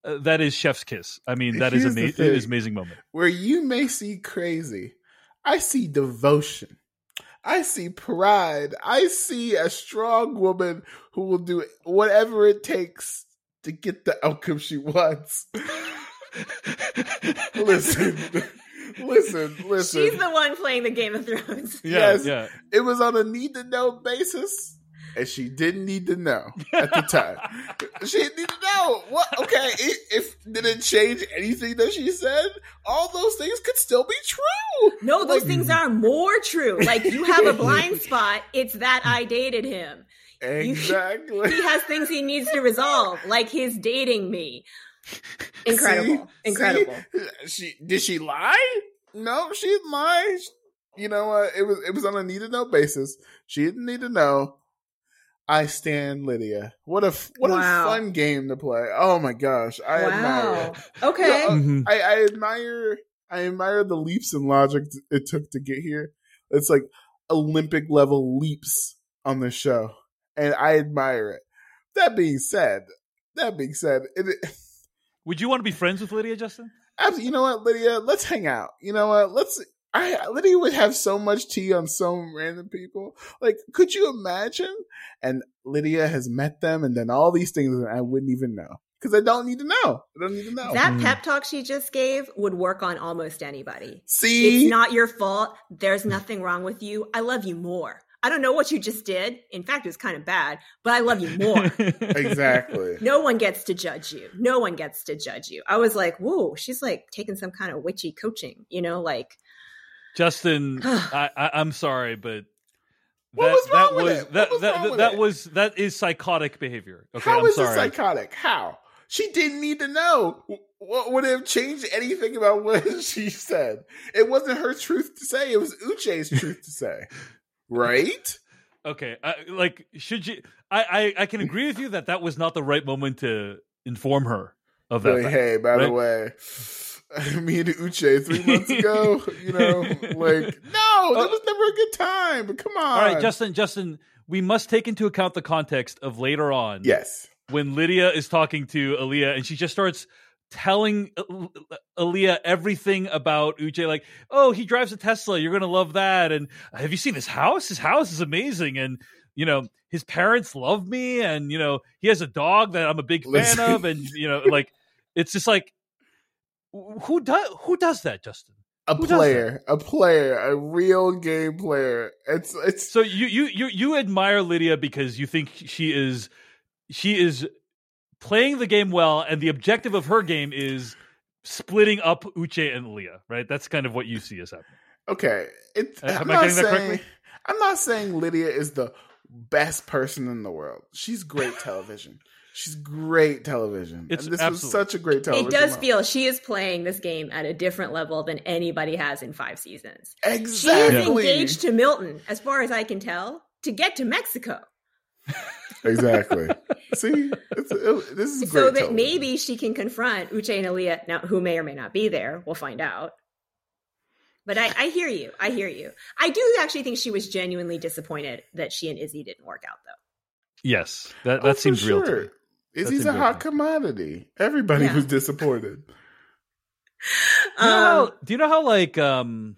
Speaker 1: uh, that is chef's kiss i mean that is
Speaker 3: Here's the
Speaker 1: ama- it is amazing moment
Speaker 3: Where you may see crazy, I see devotion. I see pride. I see a strong woman who will do whatever it takes to get the outcome she wants. Listen, listen, listen.
Speaker 2: She's the one playing the Game of Thrones.
Speaker 3: yes,
Speaker 1: yeah.
Speaker 3: it was on a need to know basis, and she didn't need to know at the time. she didn't need to know. What? Okay, it, if did it change anything that she said? All those things could still be true.
Speaker 2: No, those
Speaker 3: Like-
Speaker 2: things are more true. Like you have a blind spot. It's that I dated him.
Speaker 3: Exactly.
Speaker 2: He has things he needs to resolve, like his dating me. Incredible.
Speaker 3: See?
Speaker 2: Incredible.
Speaker 3: See? She did she lie? No, she didn't lie. You know what? It was it was on a need to know basis. She didn't need to know. I stand Lydia. What a what
Speaker 2: Wow.
Speaker 3: a fun game to play. Oh my gosh, I admire it.
Speaker 2: Okay.
Speaker 3: No, uh,
Speaker 1: Mhm.
Speaker 3: I, I admire I admire the leaps in logic it took to get here. It's like Olympic level leaps on the show, and I admire it. That being said, that being said, it,
Speaker 1: would you want to be friends with lydia justin
Speaker 3: Abs- you know what, Lydia? Let's hang out. You know what? Let's. I Lydia would have so much tea on so random people. Like, could you imagine? And Lydia has met them, and then all these things, and I wouldn't even know because I don't need to know. I don't need to know.
Speaker 2: That hmm. pep talk she just gave would work on almost anybody.
Speaker 3: See,
Speaker 2: It's not your fault. There's nothing wrong with you. I love you more. I don't know what you just did. In fact, it was kind of bad, but I love you more.
Speaker 3: exactly.
Speaker 2: no one gets to judge you. No one gets to judge you. I was like, whoa, she's like taking some kind of witchy coaching, you know, like
Speaker 1: justin I, I i'm sorry but
Speaker 3: What
Speaker 1: that,
Speaker 3: was wrong
Speaker 1: that
Speaker 3: with
Speaker 1: was
Speaker 3: it? What
Speaker 1: that
Speaker 3: was
Speaker 1: that,
Speaker 3: wrong with
Speaker 1: that was that is psychotic behavior okay
Speaker 3: How
Speaker 1: i'm
Speaker 3: is it
Speaker 1: sorry
Speaker 3: psychotic? How? She didn't need to know. What would have changed anything about what she said? It wasn't her truth to say. It was Uche's truth to say. Right?
Speaker 1: Okay, I, like should you? I, I I can agree with you that that was not the right moment to inform her of that.
Speaker 3: Like,
Speaker 1: fact,
Speaker 3: hey, by the
Speaker 1: right?
Speaker 3: way, me and Uche three months ago, you know, like, no, oh, that was never a good time. But come on.
Speaker 1: All right, Justin. Justin, we must take into account the context of later on.
Speaker 3: Yes.
Speaker 1: when Lydia is talking to Aaliyah and she just starts telling A- Aaliyah everything about Uche, like, oh, he drives a Tesla, you're gonna love that, and have you seen his house? His house is amazing, and you know his parents love me, and you know he has a dog that I'm a big fan of, and you know, like, it's just like, who does who does that, Justin?
Speaker 3: A
Speaker 1: Who
Speaker 3: player, a player, a real game player. It's it's
Speaker 1: So you you you you admire Lydia because you think she is she is playing the game well, and the objective of her game is splitting up Uche and Leah, right? That's kind of what you see as happening.
Speaker 3: okay. It's
Speaker 1: Uh, am
Speaker 3: I'm
Speaker 1: I
Speaker 3: not
Speaker 1: that
Speaker 3: saying
Speaker 1: correctly?
Speaker 3: I'm not saying Lydia is the best person in the world. She's great television. She's great television.
Speaker 1: It's
Speaker 3: and this
Speaker 1: absolutely-
Speaker 3: was such a great television.
Speaker 2: it does
Speaker 3: role.
Speaker 2: feel she is playing this game at a different level than anybody has in five seasons. She is
Speaker 3: exactly
Speaker 2: engaged to Milton, as far as I can tell, to get to Mexico.
Speaker 3: Exactly. See, it's, it, this is great.
Speaker 2: so that
Speaker 3: television.
Speaker 2: maybe she can confront Uche and Aaliyah, now who may or may not be there. We'll find out. But I, I hear you. I hear you. I do actually think she was genuinely disappointed that she and Izzy didn't work out, though.
Speaker 1: Yes, that
Speaker 3: Oh,
Speaker 1: that
Speaker 3: for
Speaker 1: seems real to
Speaker 3: sure.
Speaker 1: me.
Speaker 3: Izzy's a hot
Speaker 1: to
Speaker 3: commodity. Everybody
Speaker 2: Yeah.
Speaker 3: was disappointed.
Speaker 1: Do you, know how,
Speaker 2: Um,
Speaker 1: do you know how like um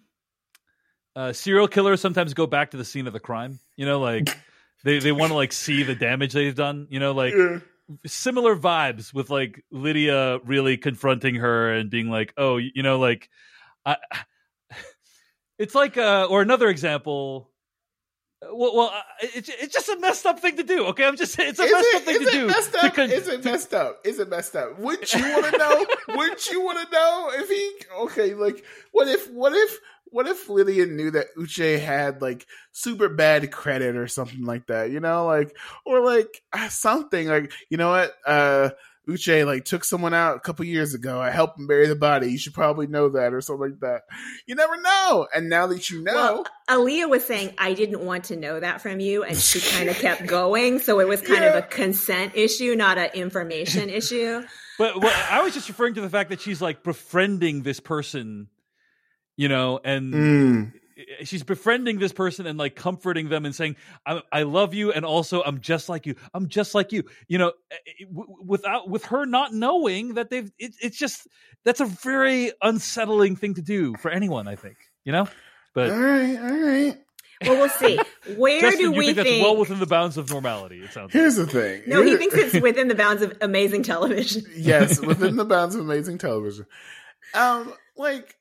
Speaker 1: uh serial killers sometimes go back to the scene of the crime? You know, like they they want to like see the damage they've done. You know, like
Speaker 3: Yeah.
Speaker 1: similar vibes with like Lydia really confronting her and being like, "Oh, you know, like I." It's like, uh, or another example. Well, well, uh, it's it's just a messed up thing to do. Okay, I'm just saying it's a
Speaker 3: Is
Speaker 1: messed
Speaker 3: it,
Speaker 1: up thing
Speaker 3: is
Speaker 1: to
Speaker 3: it
Speaker 1: do.
Speaker 3: messed up?
Speaker 1: con-
Speaker 3: is it messed up? Is it messed up? Wouldn't you want to know? Wouldn't you want to know if he? Okay, like what if? What if? What if Lydia knew that Uche had like super bad credit or something like that? You know, like or like uh, something like you know what? Uh Uche like took someone out a couple years ago. I helped him bury the body. You should probably know that or something like that. You never know. And now that you know,
Speaker 2: Well, Aaliyah was saying, I didn't want to know that from you. And she kind of kept going. So it was kind of a consent issue, not an information issue.
Speaker 1: But what, I was just referring to the fact that she's like befriending this person, you know, and
Speaker 3: Mm.
Speaker 1: she's befriending this person and like comforting them and saying, I, "I love you," and also I'm just like you. I'm just like you. You know, eh, w- without with her not knowing that they've. It, it's just that's a very unsettling thing to do for anyone. I think you know, but
Speaker 3: all right, all right.
Speaker 2: Well, we'll see. Where
Speaker 1: Justin,
Speaker 2: do
Speaker 1: you
Speaker 2: we
Speaker 1: think that's well within the bounds of normality. It sounds.
Speaker 3: Here's the thing.
Speaker 2: no, he thinks it's within the bounds of amazing television.
Speaker 3: yes, within the bounds of amazing television. Um, like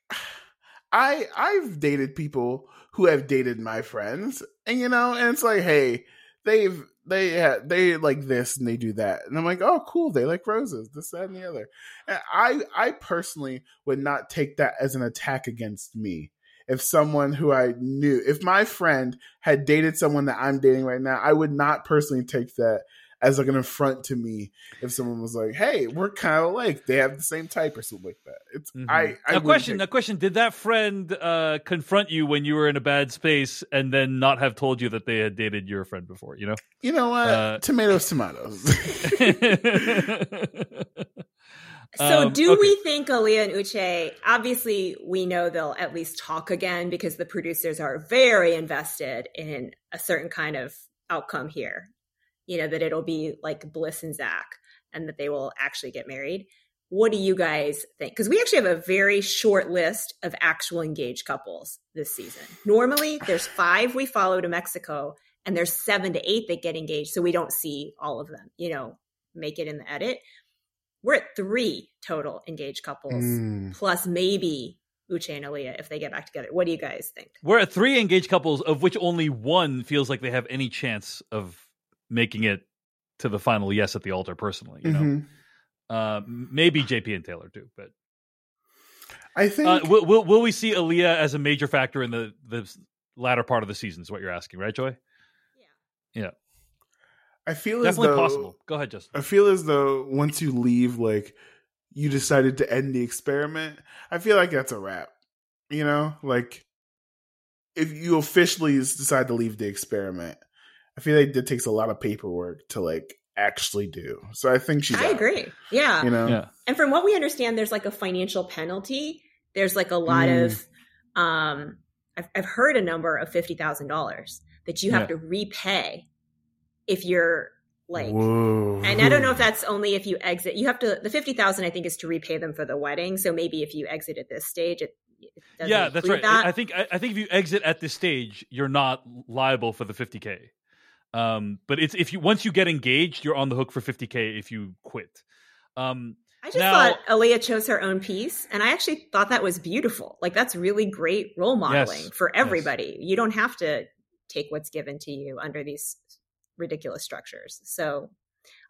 Speaker 3: I I've dated people who have dated my friends, and you know, and it's like, hey, they've they ha they like this and they do that, and I'm like, oh, cool, they like roses, this, that, and the other. And I I personally would not take that as an attack against me. If someone who I knew, if my friend had dated someone that I'm dating right now, I would not personally take that as like an affront to me if someone was like, "Hey, we're kind of like they have the same type" or something like that. It's
Speaker 1: Mhm.
Speaker 3: I. I
Speaker 1: a
Speaker 3: wouldn't
Speaker 1: question.
Speaker 3: take-
Speaker 1: A question. Did that friend uh, confront you when you were in a bad space and then not have told you that they had dated your friend before? You know.
Speaker 3: you know what?
Speaker 1: uh,
Speaker 3: tomatoes, tomatoes.
Speaker 2: So,
Speaker 1: Um,
Speaker 2: do
Speaker 1: okay.
Speaker 2: we think Aaliyah and Uche? Obviously, we know they'll at least talk again because the producers are very invested in a certain kind of outcome here. You know that it'll be like Bliss and Zach, and that they will actually get married. What do you guys think? Because we actually have a very short list of actual engaged couples this season. Normally, there's five we follow to Mexico, and there's seven to eight that get engaged, so we don't see all of them. You know, make it in the edit we're at three total engaged couples,
Speaker 3: Mm.
Speaker 2: plus maybe Uche and Aaliyah if they get back together. What do you guys think?
Speaker 1: We're at three engaged couples, of which only one feels like they have any chance of making it to the final yes at the altar. Personally, you know,
Speaker 3: Mhm.
Speaker 1: uh, maybe JP and Taylor too, but
Speaker 3: I think
Speaker 1: uh, will, will will we see Aaliyah as a major factor in the the latter part of the season? Is what you're asking, right, Joy? Yeah, Yeah.
Speaker 3: I feel
Speaker 1: definitely
Speaker 3: as though,
Speaker 1: possible. Go ahead, Justin.
Speaker 3: I feel as though once you leave, like you decided to end the experiment. I feel like that's a wrap. You know, like if you officially decide to leave the experiment, I feel like it takes a lot of paperwork to like actually do. So I think she's.
Speaker 2: I
Speaker 3: out,
Speaker 2: agree. Yeah.
Speaker 3: You know.
Speaker 1: Yeah,
Speaker 2: And from what we understand, there's like a financial penalty. There's like a lot
Speaker 3: Mm.
Speaker 2: of, um, I've, I've heard a number of $50,000 that you have
Speaker 1: Yeah.
Speaker 2: to repay if you're like,
Speaker 3: Whoa.
Speaker 2: and I don't know if that's only if you exit. You have to, the 50,000 I think is to repay them for the wedding. So maybe if you exit at this stage, it, it
Speaker 1: yeah, that's right.
Speaker 2: that.
Speaker 1: I think I, I think if you exit at this stage, you're not liable for the 50k. Um, but it's if you once you get engaged, you're on the hook for 50k if you quit. Um,
Speaker 2: I just
Speaker 1: Now-
Speaker 2: thought Aaliyah chose her own piece, and I actually thought that was beautiful. Like that's really great role modeling
Speaker 1: Yes,
Speaker 2: for
Speaker 1: yes.
Speaker 2: everybody. You don't have to take what's given to you under these ridiculous structures. So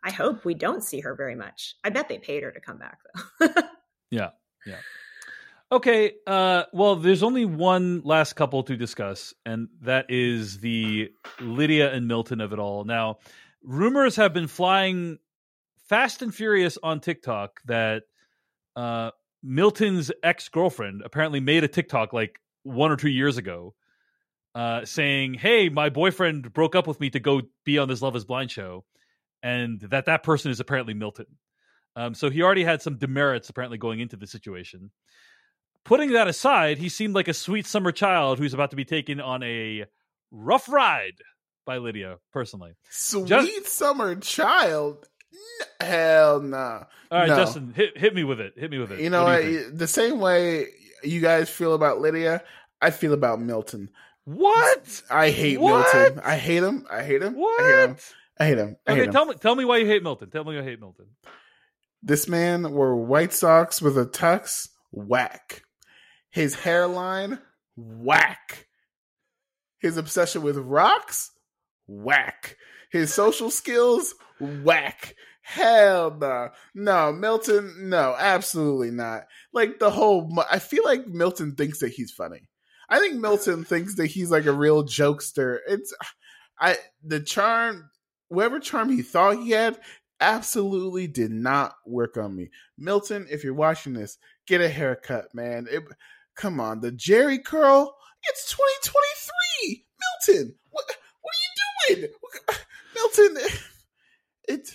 Speaker 2: I hope we don't see her very much. I bet they paid her to come back though.
Speaker 1: Yeah, yeah. Okay. Uh, well, there's only one last couple to discuss, and that is the Lydia and Milton of it all. Now, rumors have been flying fast and furious on TikTok that uh, Milton's ex girlfriend apparently made a TikTok like one or two years ago. Uh, saying, "Hey, my boyfriend broke up with me to go be on this Love Is Blind show," and that that person is apparently Milton. Um, so he already had some demerits apparently going into the situation. Putting that aside, he seemed like a sweet summer child who's about to be taken on a rough ride by Lydia, personally.
Speaker 3: Sweet
Speaker 1: Just-
Speaker 3: summer child. Hell nah.
Speaker 1: All right,
Speaker 3: No.
Speaker 1: Justin, hit hit me with it. Hit me with it.
Speaker 3: You know,
Speaker 1: What
Speaker 3: what
Speaker 1: you
Speaker 3: the same way you guys feel about Lydia, I feel about Milton.
Speaker 1: what?
Speaker 3: I hate
Speaker 1: What?
Speaker 3: Milton. I hate him. I hate him. I hate him.
Speaker 1: What?
Speaker 3: I hate him. I hate
Speaker 1: Okay,
Speaker 3: him.
Speaker 1: tell me tell me why you hate Milton. Tell me why you hate Milton.
Speaker 3: This man wore white socks with a tux. Whack. His hairline. Whack. His obsession with rocks. Whack. His social skills. Whack. Hell no. No, Milton, no, absolutely not. Like the whole, I feel like Milton thinks that he's funny. I think Milton thinks that he's like a real jokester. It's, I, the charm, whatever charm he thought he had, absolutely did not work on me. Milton, if you're watching this, get a haircut, man. It, come on, the Jheri curl. It's 2023. Milton, what what are you doing? Milton, it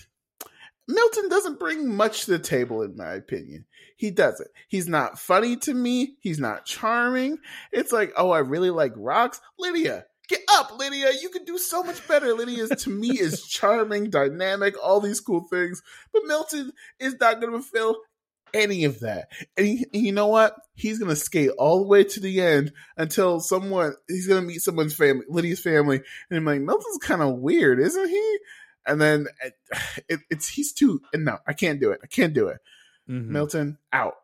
Speaker 3: Milton doesn't bring much to the table, in my opinion. He doesn't. He's not funny to me. He's not charming. It's like, oh, I really like rocks. Lydia, get up, Lydia. You can do so much better. Lydia is, to me is charming, dynamic, all these cool things. But Milton is not going to fulfill any of that. And, he, you know what? He's going to skate all the way to the end until someone, he's going to meet someone's family, Lydia's family. And I'm like, Milton's kind of weird, isn't he? and then it, it's he's too and no i can't do it i can't do it mm-hmm. milton out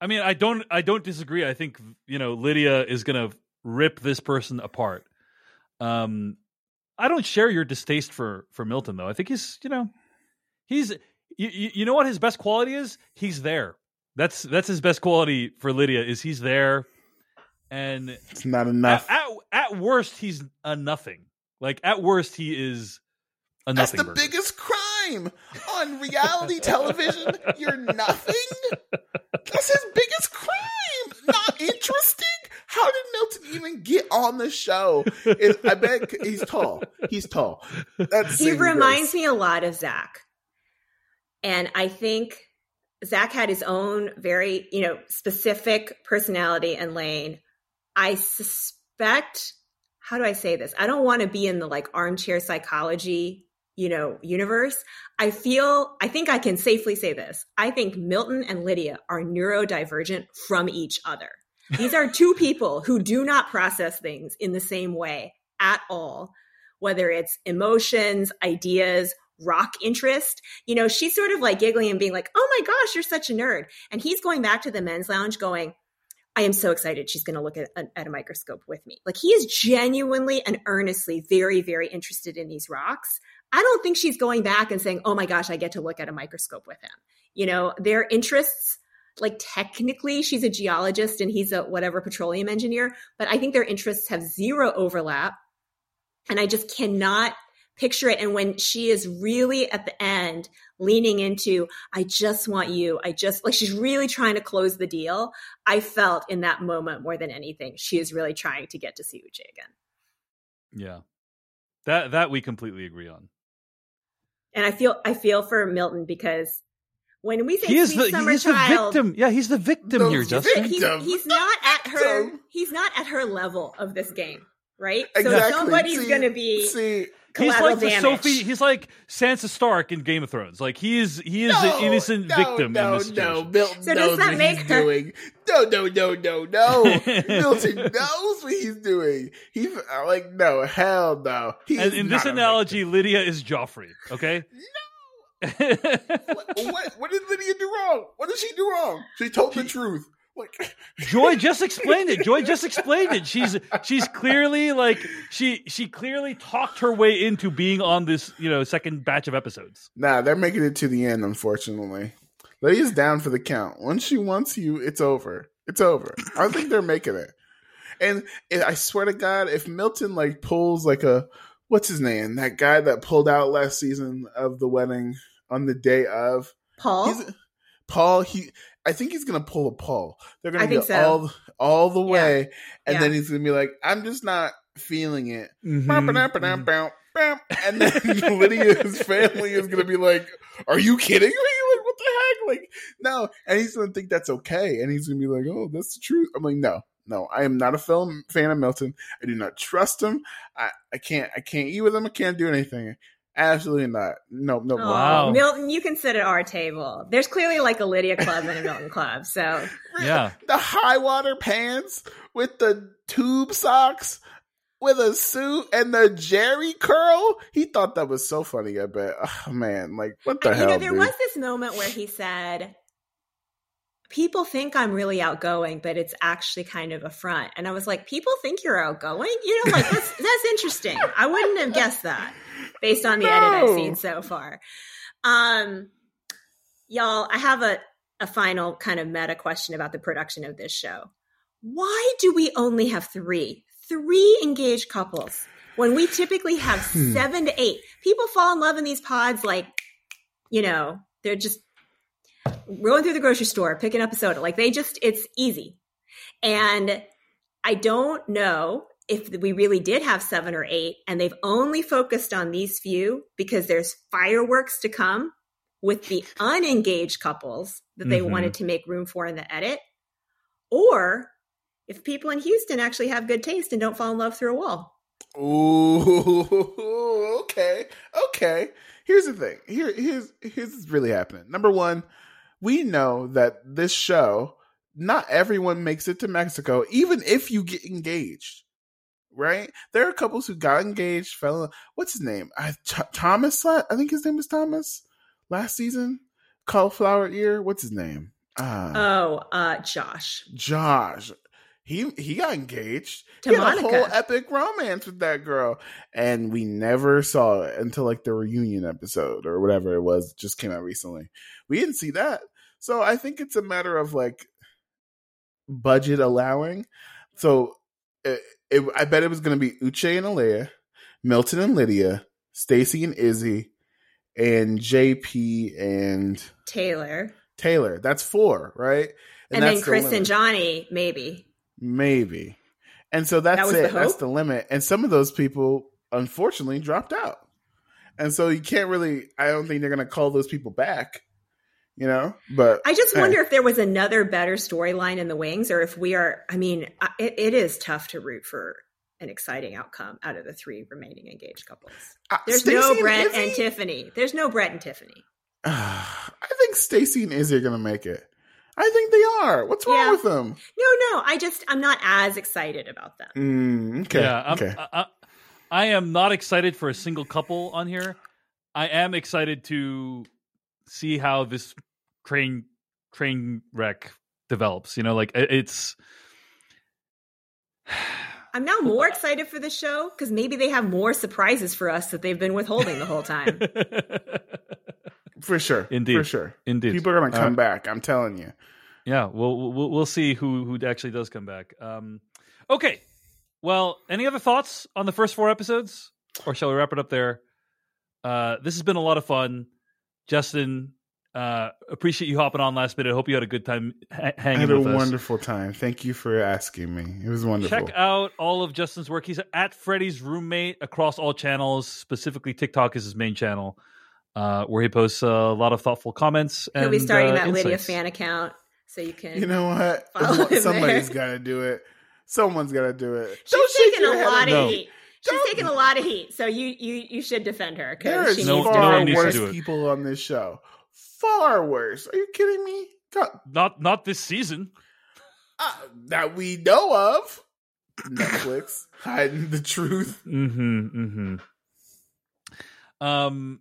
Speaker 1: i mean i don't i don't disagree i think you know lydia is gonna rip this person apart um i don't share your distaste for for milton though i think he's you know he's you, you know what his best quality is he's there that's that's his best quality for lydia is he's there and
Speaker 3: it's not enough
Speaker 1: at, at, at worst he's a nothing like at worst he is a nothing.
Speaker 3: that's the
Speaker 1: burger.
Speaker 3: biggest crime on reality television. You're nothing. That's his biggest crime. Not interesting. How did Milton even get on the show? It, I bet he's tall. He's tall.
Speaker 2: That's he reminds me a lot of Zach, and I think Zach had his own very you know specific personality and lane. I suspect. How do I say this? I don't want to be in the like armchair psychology you know, universe, I feel, I think I can safely say this. I think Milton and Lydia are neurodivergent from each other. These are two people who do not process things in the same way at all, whether it's emotions, ideas, rock interest. You know, she's sort of like giggling and being like, oh my gosh, you're such a nerd. And he's going back to the men's lounge going, I am so excited she's going to look at, at a microscope with me. Like he is genuinely and earnestly very, very interested in these rocks. I don't think she's going back and saying, oh my gosh, I get to look at a microscope with him. You know, their interests, like technically she's a geologist and he's a whatever petroleum engineer, but I think their interests have zero overlap. And I just cannot picture it. And when she is really at the end leaning into, I just want you, I just like she's really trying to close the deal. I felt in that moment more than anything, she is really trying to get to see Uche again.
Speaker 1: Yeah. That that we completely agree on
Speaker 2: and I feel I feel for Milton because when we say
Speaker 1: he is
Speaker 2: the,
Speaker 1: summer
Speaker 2: he's child,
Speaker 1: the victim. Yeah, he's the victim
Speaker 3: the
Speaker 1: here, Justin.
Speaker 2: He's, he's not at her. He's not at her level of this game, right?
Speaker 3: Exactly.
Speaker 2: So somebody's going to be.
Speaker 3: See,
Speaker 1: he's like
Speaker 2: damage.
Speaker 1: Sophie. He's like Sansa Stark in Game of Thrones. Like he is. He is
Speaker 3: no,
Speaker 1: an innocent
Speaker 3: no,
Speaker 1: victim
Speaker 3: no,
Speaker 1: in this situation.
Speaker 3: No, Milton
Speaker 2: so
Speaker 3: knows
Speaker 2: does that
Speaker 3: what
Speaker 2: make
Speaker 3: he's
Speaker 2: her...
Speaker 3: doing. No, no, no, no, no. Milton knows what he's doing. He's like, no, hell no. He
Speaker 1: and in this analogy, Lydia is Joffrey. Okay.
Speaker 3: No what, what, what, did Lydia do wrong? What did she do wrong? She told the truth. Like
Speaker 1: Joy just explained it. Joy just explained it. She's she's clearly like she she clearly talked her way into being on this you know second batch of episodes.
Speaker 3: Nah, they're making it to the end. Unfortunately, Lydia's down for the count. Once she wants you, it's over. It's over. I think they're making it. And I swear to God, if Milton like pulls like a what's his name? That guy that pulled out last season of the wedding on the day of.
Speaker 2: Paul.
Speaker 3: He's, Paul. He. I think he's gonna pull a Paul. They're gonna go
Speaker 2: so.
Speaker 3: all all the way,
Speaker 2: yeah.
Speaker 3: and
Speaker 2: yeah.
Speaker 3: then he's gonna be like, "I'm just not feeling it."
Speaker 1: Mm-hmm.
Speaker 3: And then Lydia's family is gonna be like, "Are you kidding me? Like, what the heck? Like, no." And he's gonna think that's okay, and he's gonna be like, "Oh, that's the truth." I'm like, "No, no, I am not a film fan of Milton. I do not trust him. I, I can't I can't eat with him. I can't do anything. Absolutely not. No, no.
Speaker 2: Oh, wow. Milton, you can sit at our table. There's clearly like a Lydia club and a Milton club. So
Speaker 1: yeah,
Speaker 3: the high water pants with the tube socks with a suit and the Jheri curl. He thought that was so funny. I bet. Oh, man, like what the
Speaker 2: you
Speaker 3: hell?
Speaker 2: know, there
Speaker 3: dude?
Speaker 2: was this moment where he said, people think I'm really outgoing, but it's actually kind of a front. And I was like, people think you're outgoing? You know, like that's that's interesting. I wouldn't have guessed that based on the edit I've seen so far. Um y'all, I have a, a final kind of meta question about the production of this show. Why do we only have three? Three engaged couples when we typically have hmm. seven to eight. People fall in love in these pods like you know, they're just going through the grocery store, picking up a soda. Like they just, it's easy. And I don't know if we really did have seven or eight and they've only focused on these few because there's fireworks to come with the unengaged couples that they
Speaker 1: Mhm.
Speaker 2: wanted to make room for in the edit, or if people in Houston actually have good taste and don't fall in love through a wall.
Speaker 3: Ooh, okay, okay. Here's the thing. Here, here's here's what's really happening. Number one, we know that this show, not everyone makes it to Mexico, even if you get engaged. Right? There are couples who got engaged, fell. in- What's his name? I, Th- Thomas. I think his name is Thomas. Last season, cauliflower ear. What's his name? Uh,
Speaker 2: Oh, uh, Josh.
Speaker 3: Josh. He he got engaged.
Speaker 2: To
Speaker 3: he had a whole epic romance with that girl, and we never saw it until like the reunion episode or whatever it was. Just came out recently. We didn't see that, so I think it's a matter of like budget allowing. So it, it, I bet it was going to be Uche and Aaliyah, Milton and Lydia, Stacy and Izzy, and JP and
Speaker 2: Taylor.
Speaker 3: Taylor. That's four, right?
Speaker 2: And, then
Speaker 3: that's the
Speaker 2: Chris
Speaker 3: limit.
Speaker 2: and Johnie, maybe.
Speaker 3: Maybe. And so that's
Speaker 2: That
Speaker 3: it.
Speaker 2: the
Speaker 3: That's the limit. And some of those people unfortunately dropped out. And so you can't really I don't think they're gonna call those people back. You know? But
Speaker 2: I just wonder if there was another better storyline in the wings, or if we are. I mean, it, it is tough to root for an exciting outcome out of the three remaining engaged couples.
Speaker 3: Uh,
Speaker 2: There's
Speaker 3: Stacy
Speaker 2: no Brett
Speaker 3: Izzy?
Speaker 2: and Tiffany. There's no Brett and Tiffany.
Speaker 3: I think Stacy and Izzy are gonna make it. I think they are. What's wrong
Speaker 2: Yeah.
Speaker 3: with them?
Speaker 2: No, no. I just I'm not as excited about them.
Speaker 3: Mm, okay.
Speaker 1: Yeah, I'm,
Speaker 3: okay.
Speaker 1: I, I, I am not excited for a single couple on here. I am excited to see how this train train wreck develops. You know, like it's
Speaker 2: I'm now more excited for the show because maybe they have more surprises for us that they've been withholding the whole time.
Speaker 3: For sure.
Speaker 1: Indeed.
Speaker 3: For sure.
Speaker 1: Indeed.
Speaker 3: People are gonna come
Speaker 1: Uh,
Speaker 3: back, I'm telling you.
Speaker 1: yeah. We'll we'll we'll see who who actually does come back. Um, okay. Well, any other thoughts on the first four episodes, or shall we wrap it up there? Uh, this has been a lot of fun, Justin. Uh, appreciate you hopping on last minute. I hope you had a good time ha-
Speaker 3: I
Speaker 1: hanging
Speaker 3: had a
Speaker 1: with us.
Speaker 3: wonderful time. Thank you for asking me. It was wonderful.
Speaker 1: Check out all of Justin's work. He's at Freddy's roommate across all channels. Specifically, TikTok is his main channel, uh, where he posts a lot of thoughtful comments. And,
Speaker 2: He'll be starting
Speaker 1: uh,
Speaker 2: that Lydia fan account so you can.
Speaker 3: You know what? Somebody's got to do it. Someone's got to do it.
Speaker 2: She's
Speaker 3: Don't shake
Speaker 2: taking a lot of
Speaker 3: me.
Speaker 2: heat. She's taking a lot of heat, so you you you should defend her
Speaker 3: There
Speaker 2: because she
Speaker 1: No-
Speaker 2: needs
Speaker 1: no
Speaker 2: to.
Speaker 1: one
Speaker 3: far
Speaker 1: needs to
Speaker 3: worse people on this show. Far worse. Are you kidding me? God,
Speaker 1: Not not this season.
Speaker 3: uh, that we know of. Netflix hiding the truth.
Speaker 1: Mm-hmm. Mm-hmm. Um.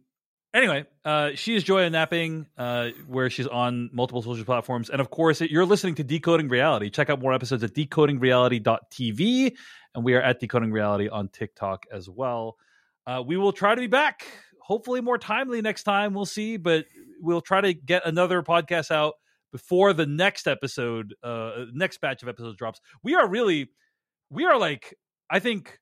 Speaker 1: Anyway, uh, she is Joya Napping, uh, where she's on multiple social platforms, and of course, you're listening to Decoding Reality. Check out more episodes at decodingreality.tv, and we are at Decoding Reality on TikTok as well. Uh, we will try to be back, hopefully more timely next time. We'll see, but we'll try to get another podcast out before the next episode, uh, next batch of episodes drops. We are really, we are like, I think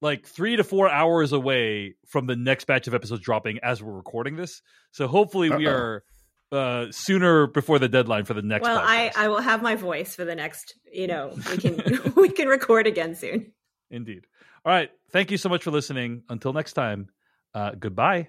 Speaker 1: like three to four hours away from the next batch of episodes dropping as we're recording this. So hopefully we
Speaker 3: Uh-oh.
Speaker 1: are uh sooner before the deadline for the next
Speaker 2: Well, I. I will have my voice for the next. You know, we can we can record again soon.
Speaker 1: Indeed. All right. Thank you so much for listening. Until next time, uh goodbye.